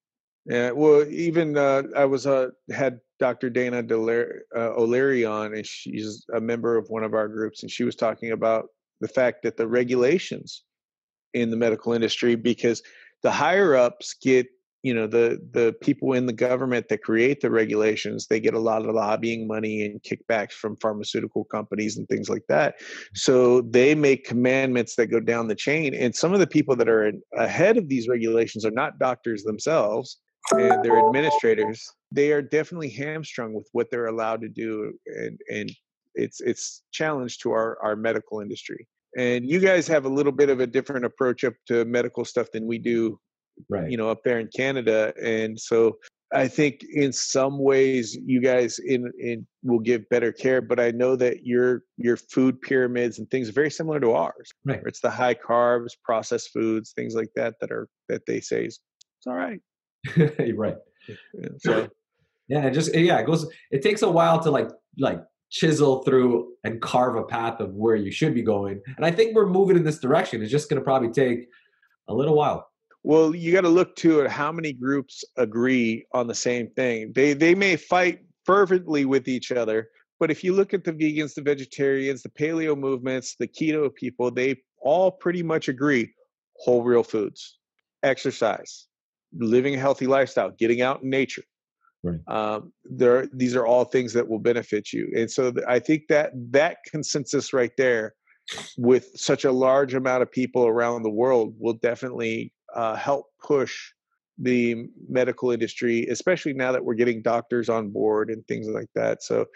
B: Yeah, well, even uh, I was uh, had Dr. Dana uh, O'Leary on, and she's a member of one of our groups, and she was talking about the fact that the regulations in the medical industry, because the higher ups get you know the the people in the government that create the regulations they get a lot of lobbying money and kickbacks from pharmaceutical companies and things like that. So they make commandments that go down the chain and some of the people that are ahead of these regulations are not doctors themselves and they're administrators. They are definitely hamstrung with what they're allowed to do and and it's it's challenge to our our medical industry. And you guys have a little bit of a different approach up to medical stuff than we do right. you know, up there in Canada. And so I think in some ways you guys in, in will give better care, but I know that your your food pyramids and things are very similar to ours. Right. It's the high carbs, processed foods, things like that that are that they say is it's all right.
C: right.
B: So
C: yeah, it just yeah, it goes. It takes a while to like like chisel through and carve a path of where you should be going. And I think we're moving in this direction. It's just going to probably take a little while.
B: Well, you got to look to it how many groups agree on the same thing. They they may fight fervently with each other, but if you look at the vegans, the vegetarians, the paleo movements, the keto people, they all pretty much agree whole real foods, exercise, living a healthy lifestyle, getting out in nature.
C: Right.
B: Um, there, these are all things that will benefit you, and so th- I think that that consensus right there, with such a large amount of people around the world, will definitely uh, help push the medical industry, especially now that we're getting doctors on board and things like that. So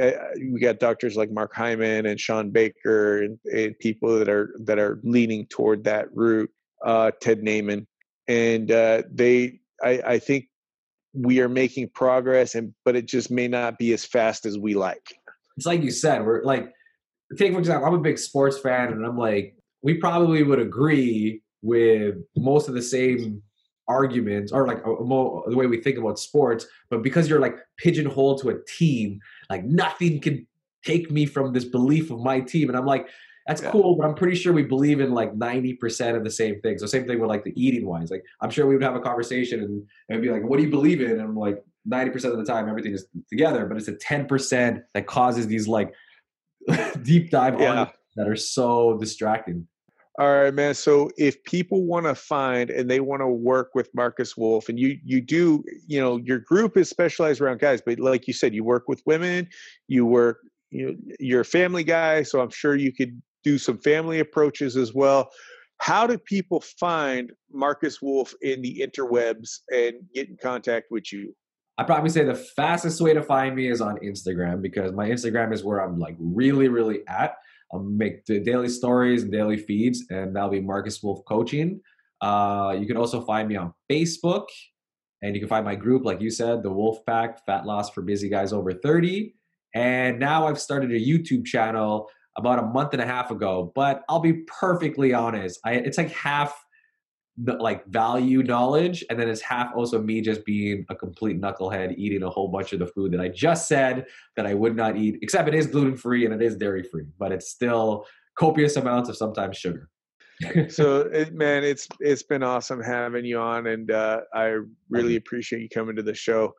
B: uh, we got doctors like Mark Hyman and Shawn Baker and, and people that are that are leaning toward that route. Uh, Ted Naiman, and uh, they, I, I think we are making progress, and but it just may not be as fast as we like.
C: It's like you said, we're like, take for example, I'm a big sports fan, and I'm like, we probably would agree with most of the same arguments or like uh, the way we think about sports but because you're like pigeonholed to a team like nothing can take me from this belief of my team. And i'm like that's yeah. cool but i'm pretty sure we believe in like 90% of the same things so same thing with like the eating wise. Like i'm sure we would have a conversation and, and be like what do you believe in? And i'm like 90% of the time everything is together but it's a 10% that causes these like deep dive yeah. that are so distracting
B: all right, man. So if people want to find and they want to work with Markus Wolf, and you you do, you know, your group is specialized around guys, but like you said, you work with women, you work, you know, you're a family guy, so I'm sure you could do some family approaches as well. How do people find Markus Wolf in the interwebs and get in contact with you?
C: I'd probably say the fastest way to find me is on Instagram because my Instagram is where I'm like really, really at. I'll make the daily stories and daily feeds, and that'll be Markus Wolf Coaching. Uh, you can also find me on Facebook, and you can find my group, like you said, the Wolf Pack Fat Loss for Busy Guys Over 30. And now I've started a YouTube channel about a month and a half ago. But I'll be perfectly honest, I, it's like half like value knowledge and then it's half also me just being a complete knucklehead eating a whole bunch of the food that i just said that i would not eat except it is gluten free and it is dairy free but it's still copious amounts of sometimes sugar.
B: So it, man it's it's been awesome having you on and uh, i really appreciate you coming to the show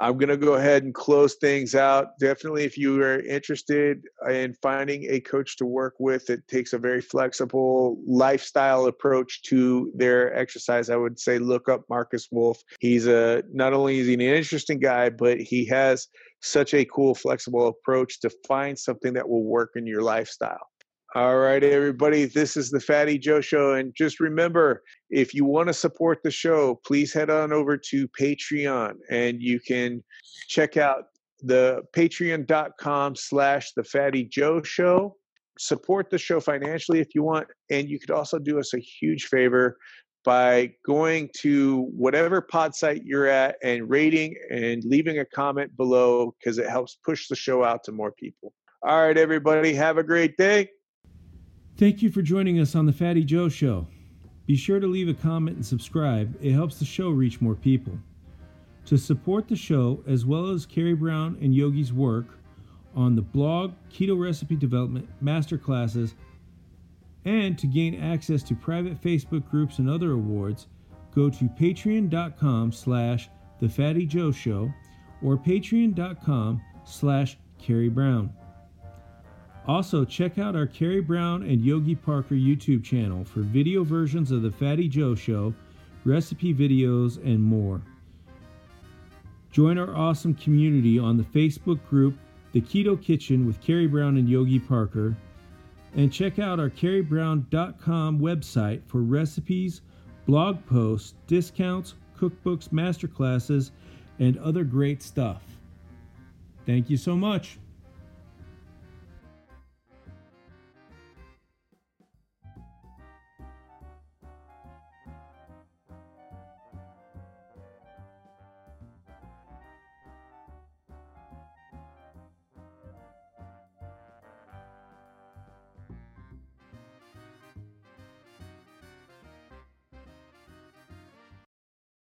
B: I'm going to go ahead and close things out. Definitely, if you are interested in finding a coach to work with that takes a very flexible lifestyle approach to their exercise, I would say look up Markus Wolf. He's a not only is he an interesting guy, but he has such a cool, flexible approach to find something that will work in your lifestyle. All right, everybody. This is the Fatty Joe Show. And just remember if you want to support the show, please head on over to Patreon and you can check out the patreon.com slash the Fatty Joe Show. Support the show financially if you want. And you could also do us a huge favor by going to whatever pod site you're at and rating and leaving a comment below because it helps push the show out to more people. All right, everybody. Have a great day.
A: Thank you for joining us on the Fatty Joe Show. Be sure to leave a comment and subscribe, it helps the show reach more people. To support the show, as well as Carrie Brown and Yogi's work on the blog, keto recipe development, masterclasses, and to gain access to private Facebook groups and other awards, go to patreon.com slash the Fatty Joe Show or patreon.com slash Carrie Brown. Also, check out our Carrie Brown and Yogi Parker YouTube channel for video versions of The Fatty Joe Show, recipe videos, and more. Join our awesome community on the Facebook group The Keto Kitchen with Carrie Brown and Yogi Parker, and check out our carriebrown.com website for recipes, blog posts, discounts, cookbooks, masterclasses, and other great stuff. Thank you so much.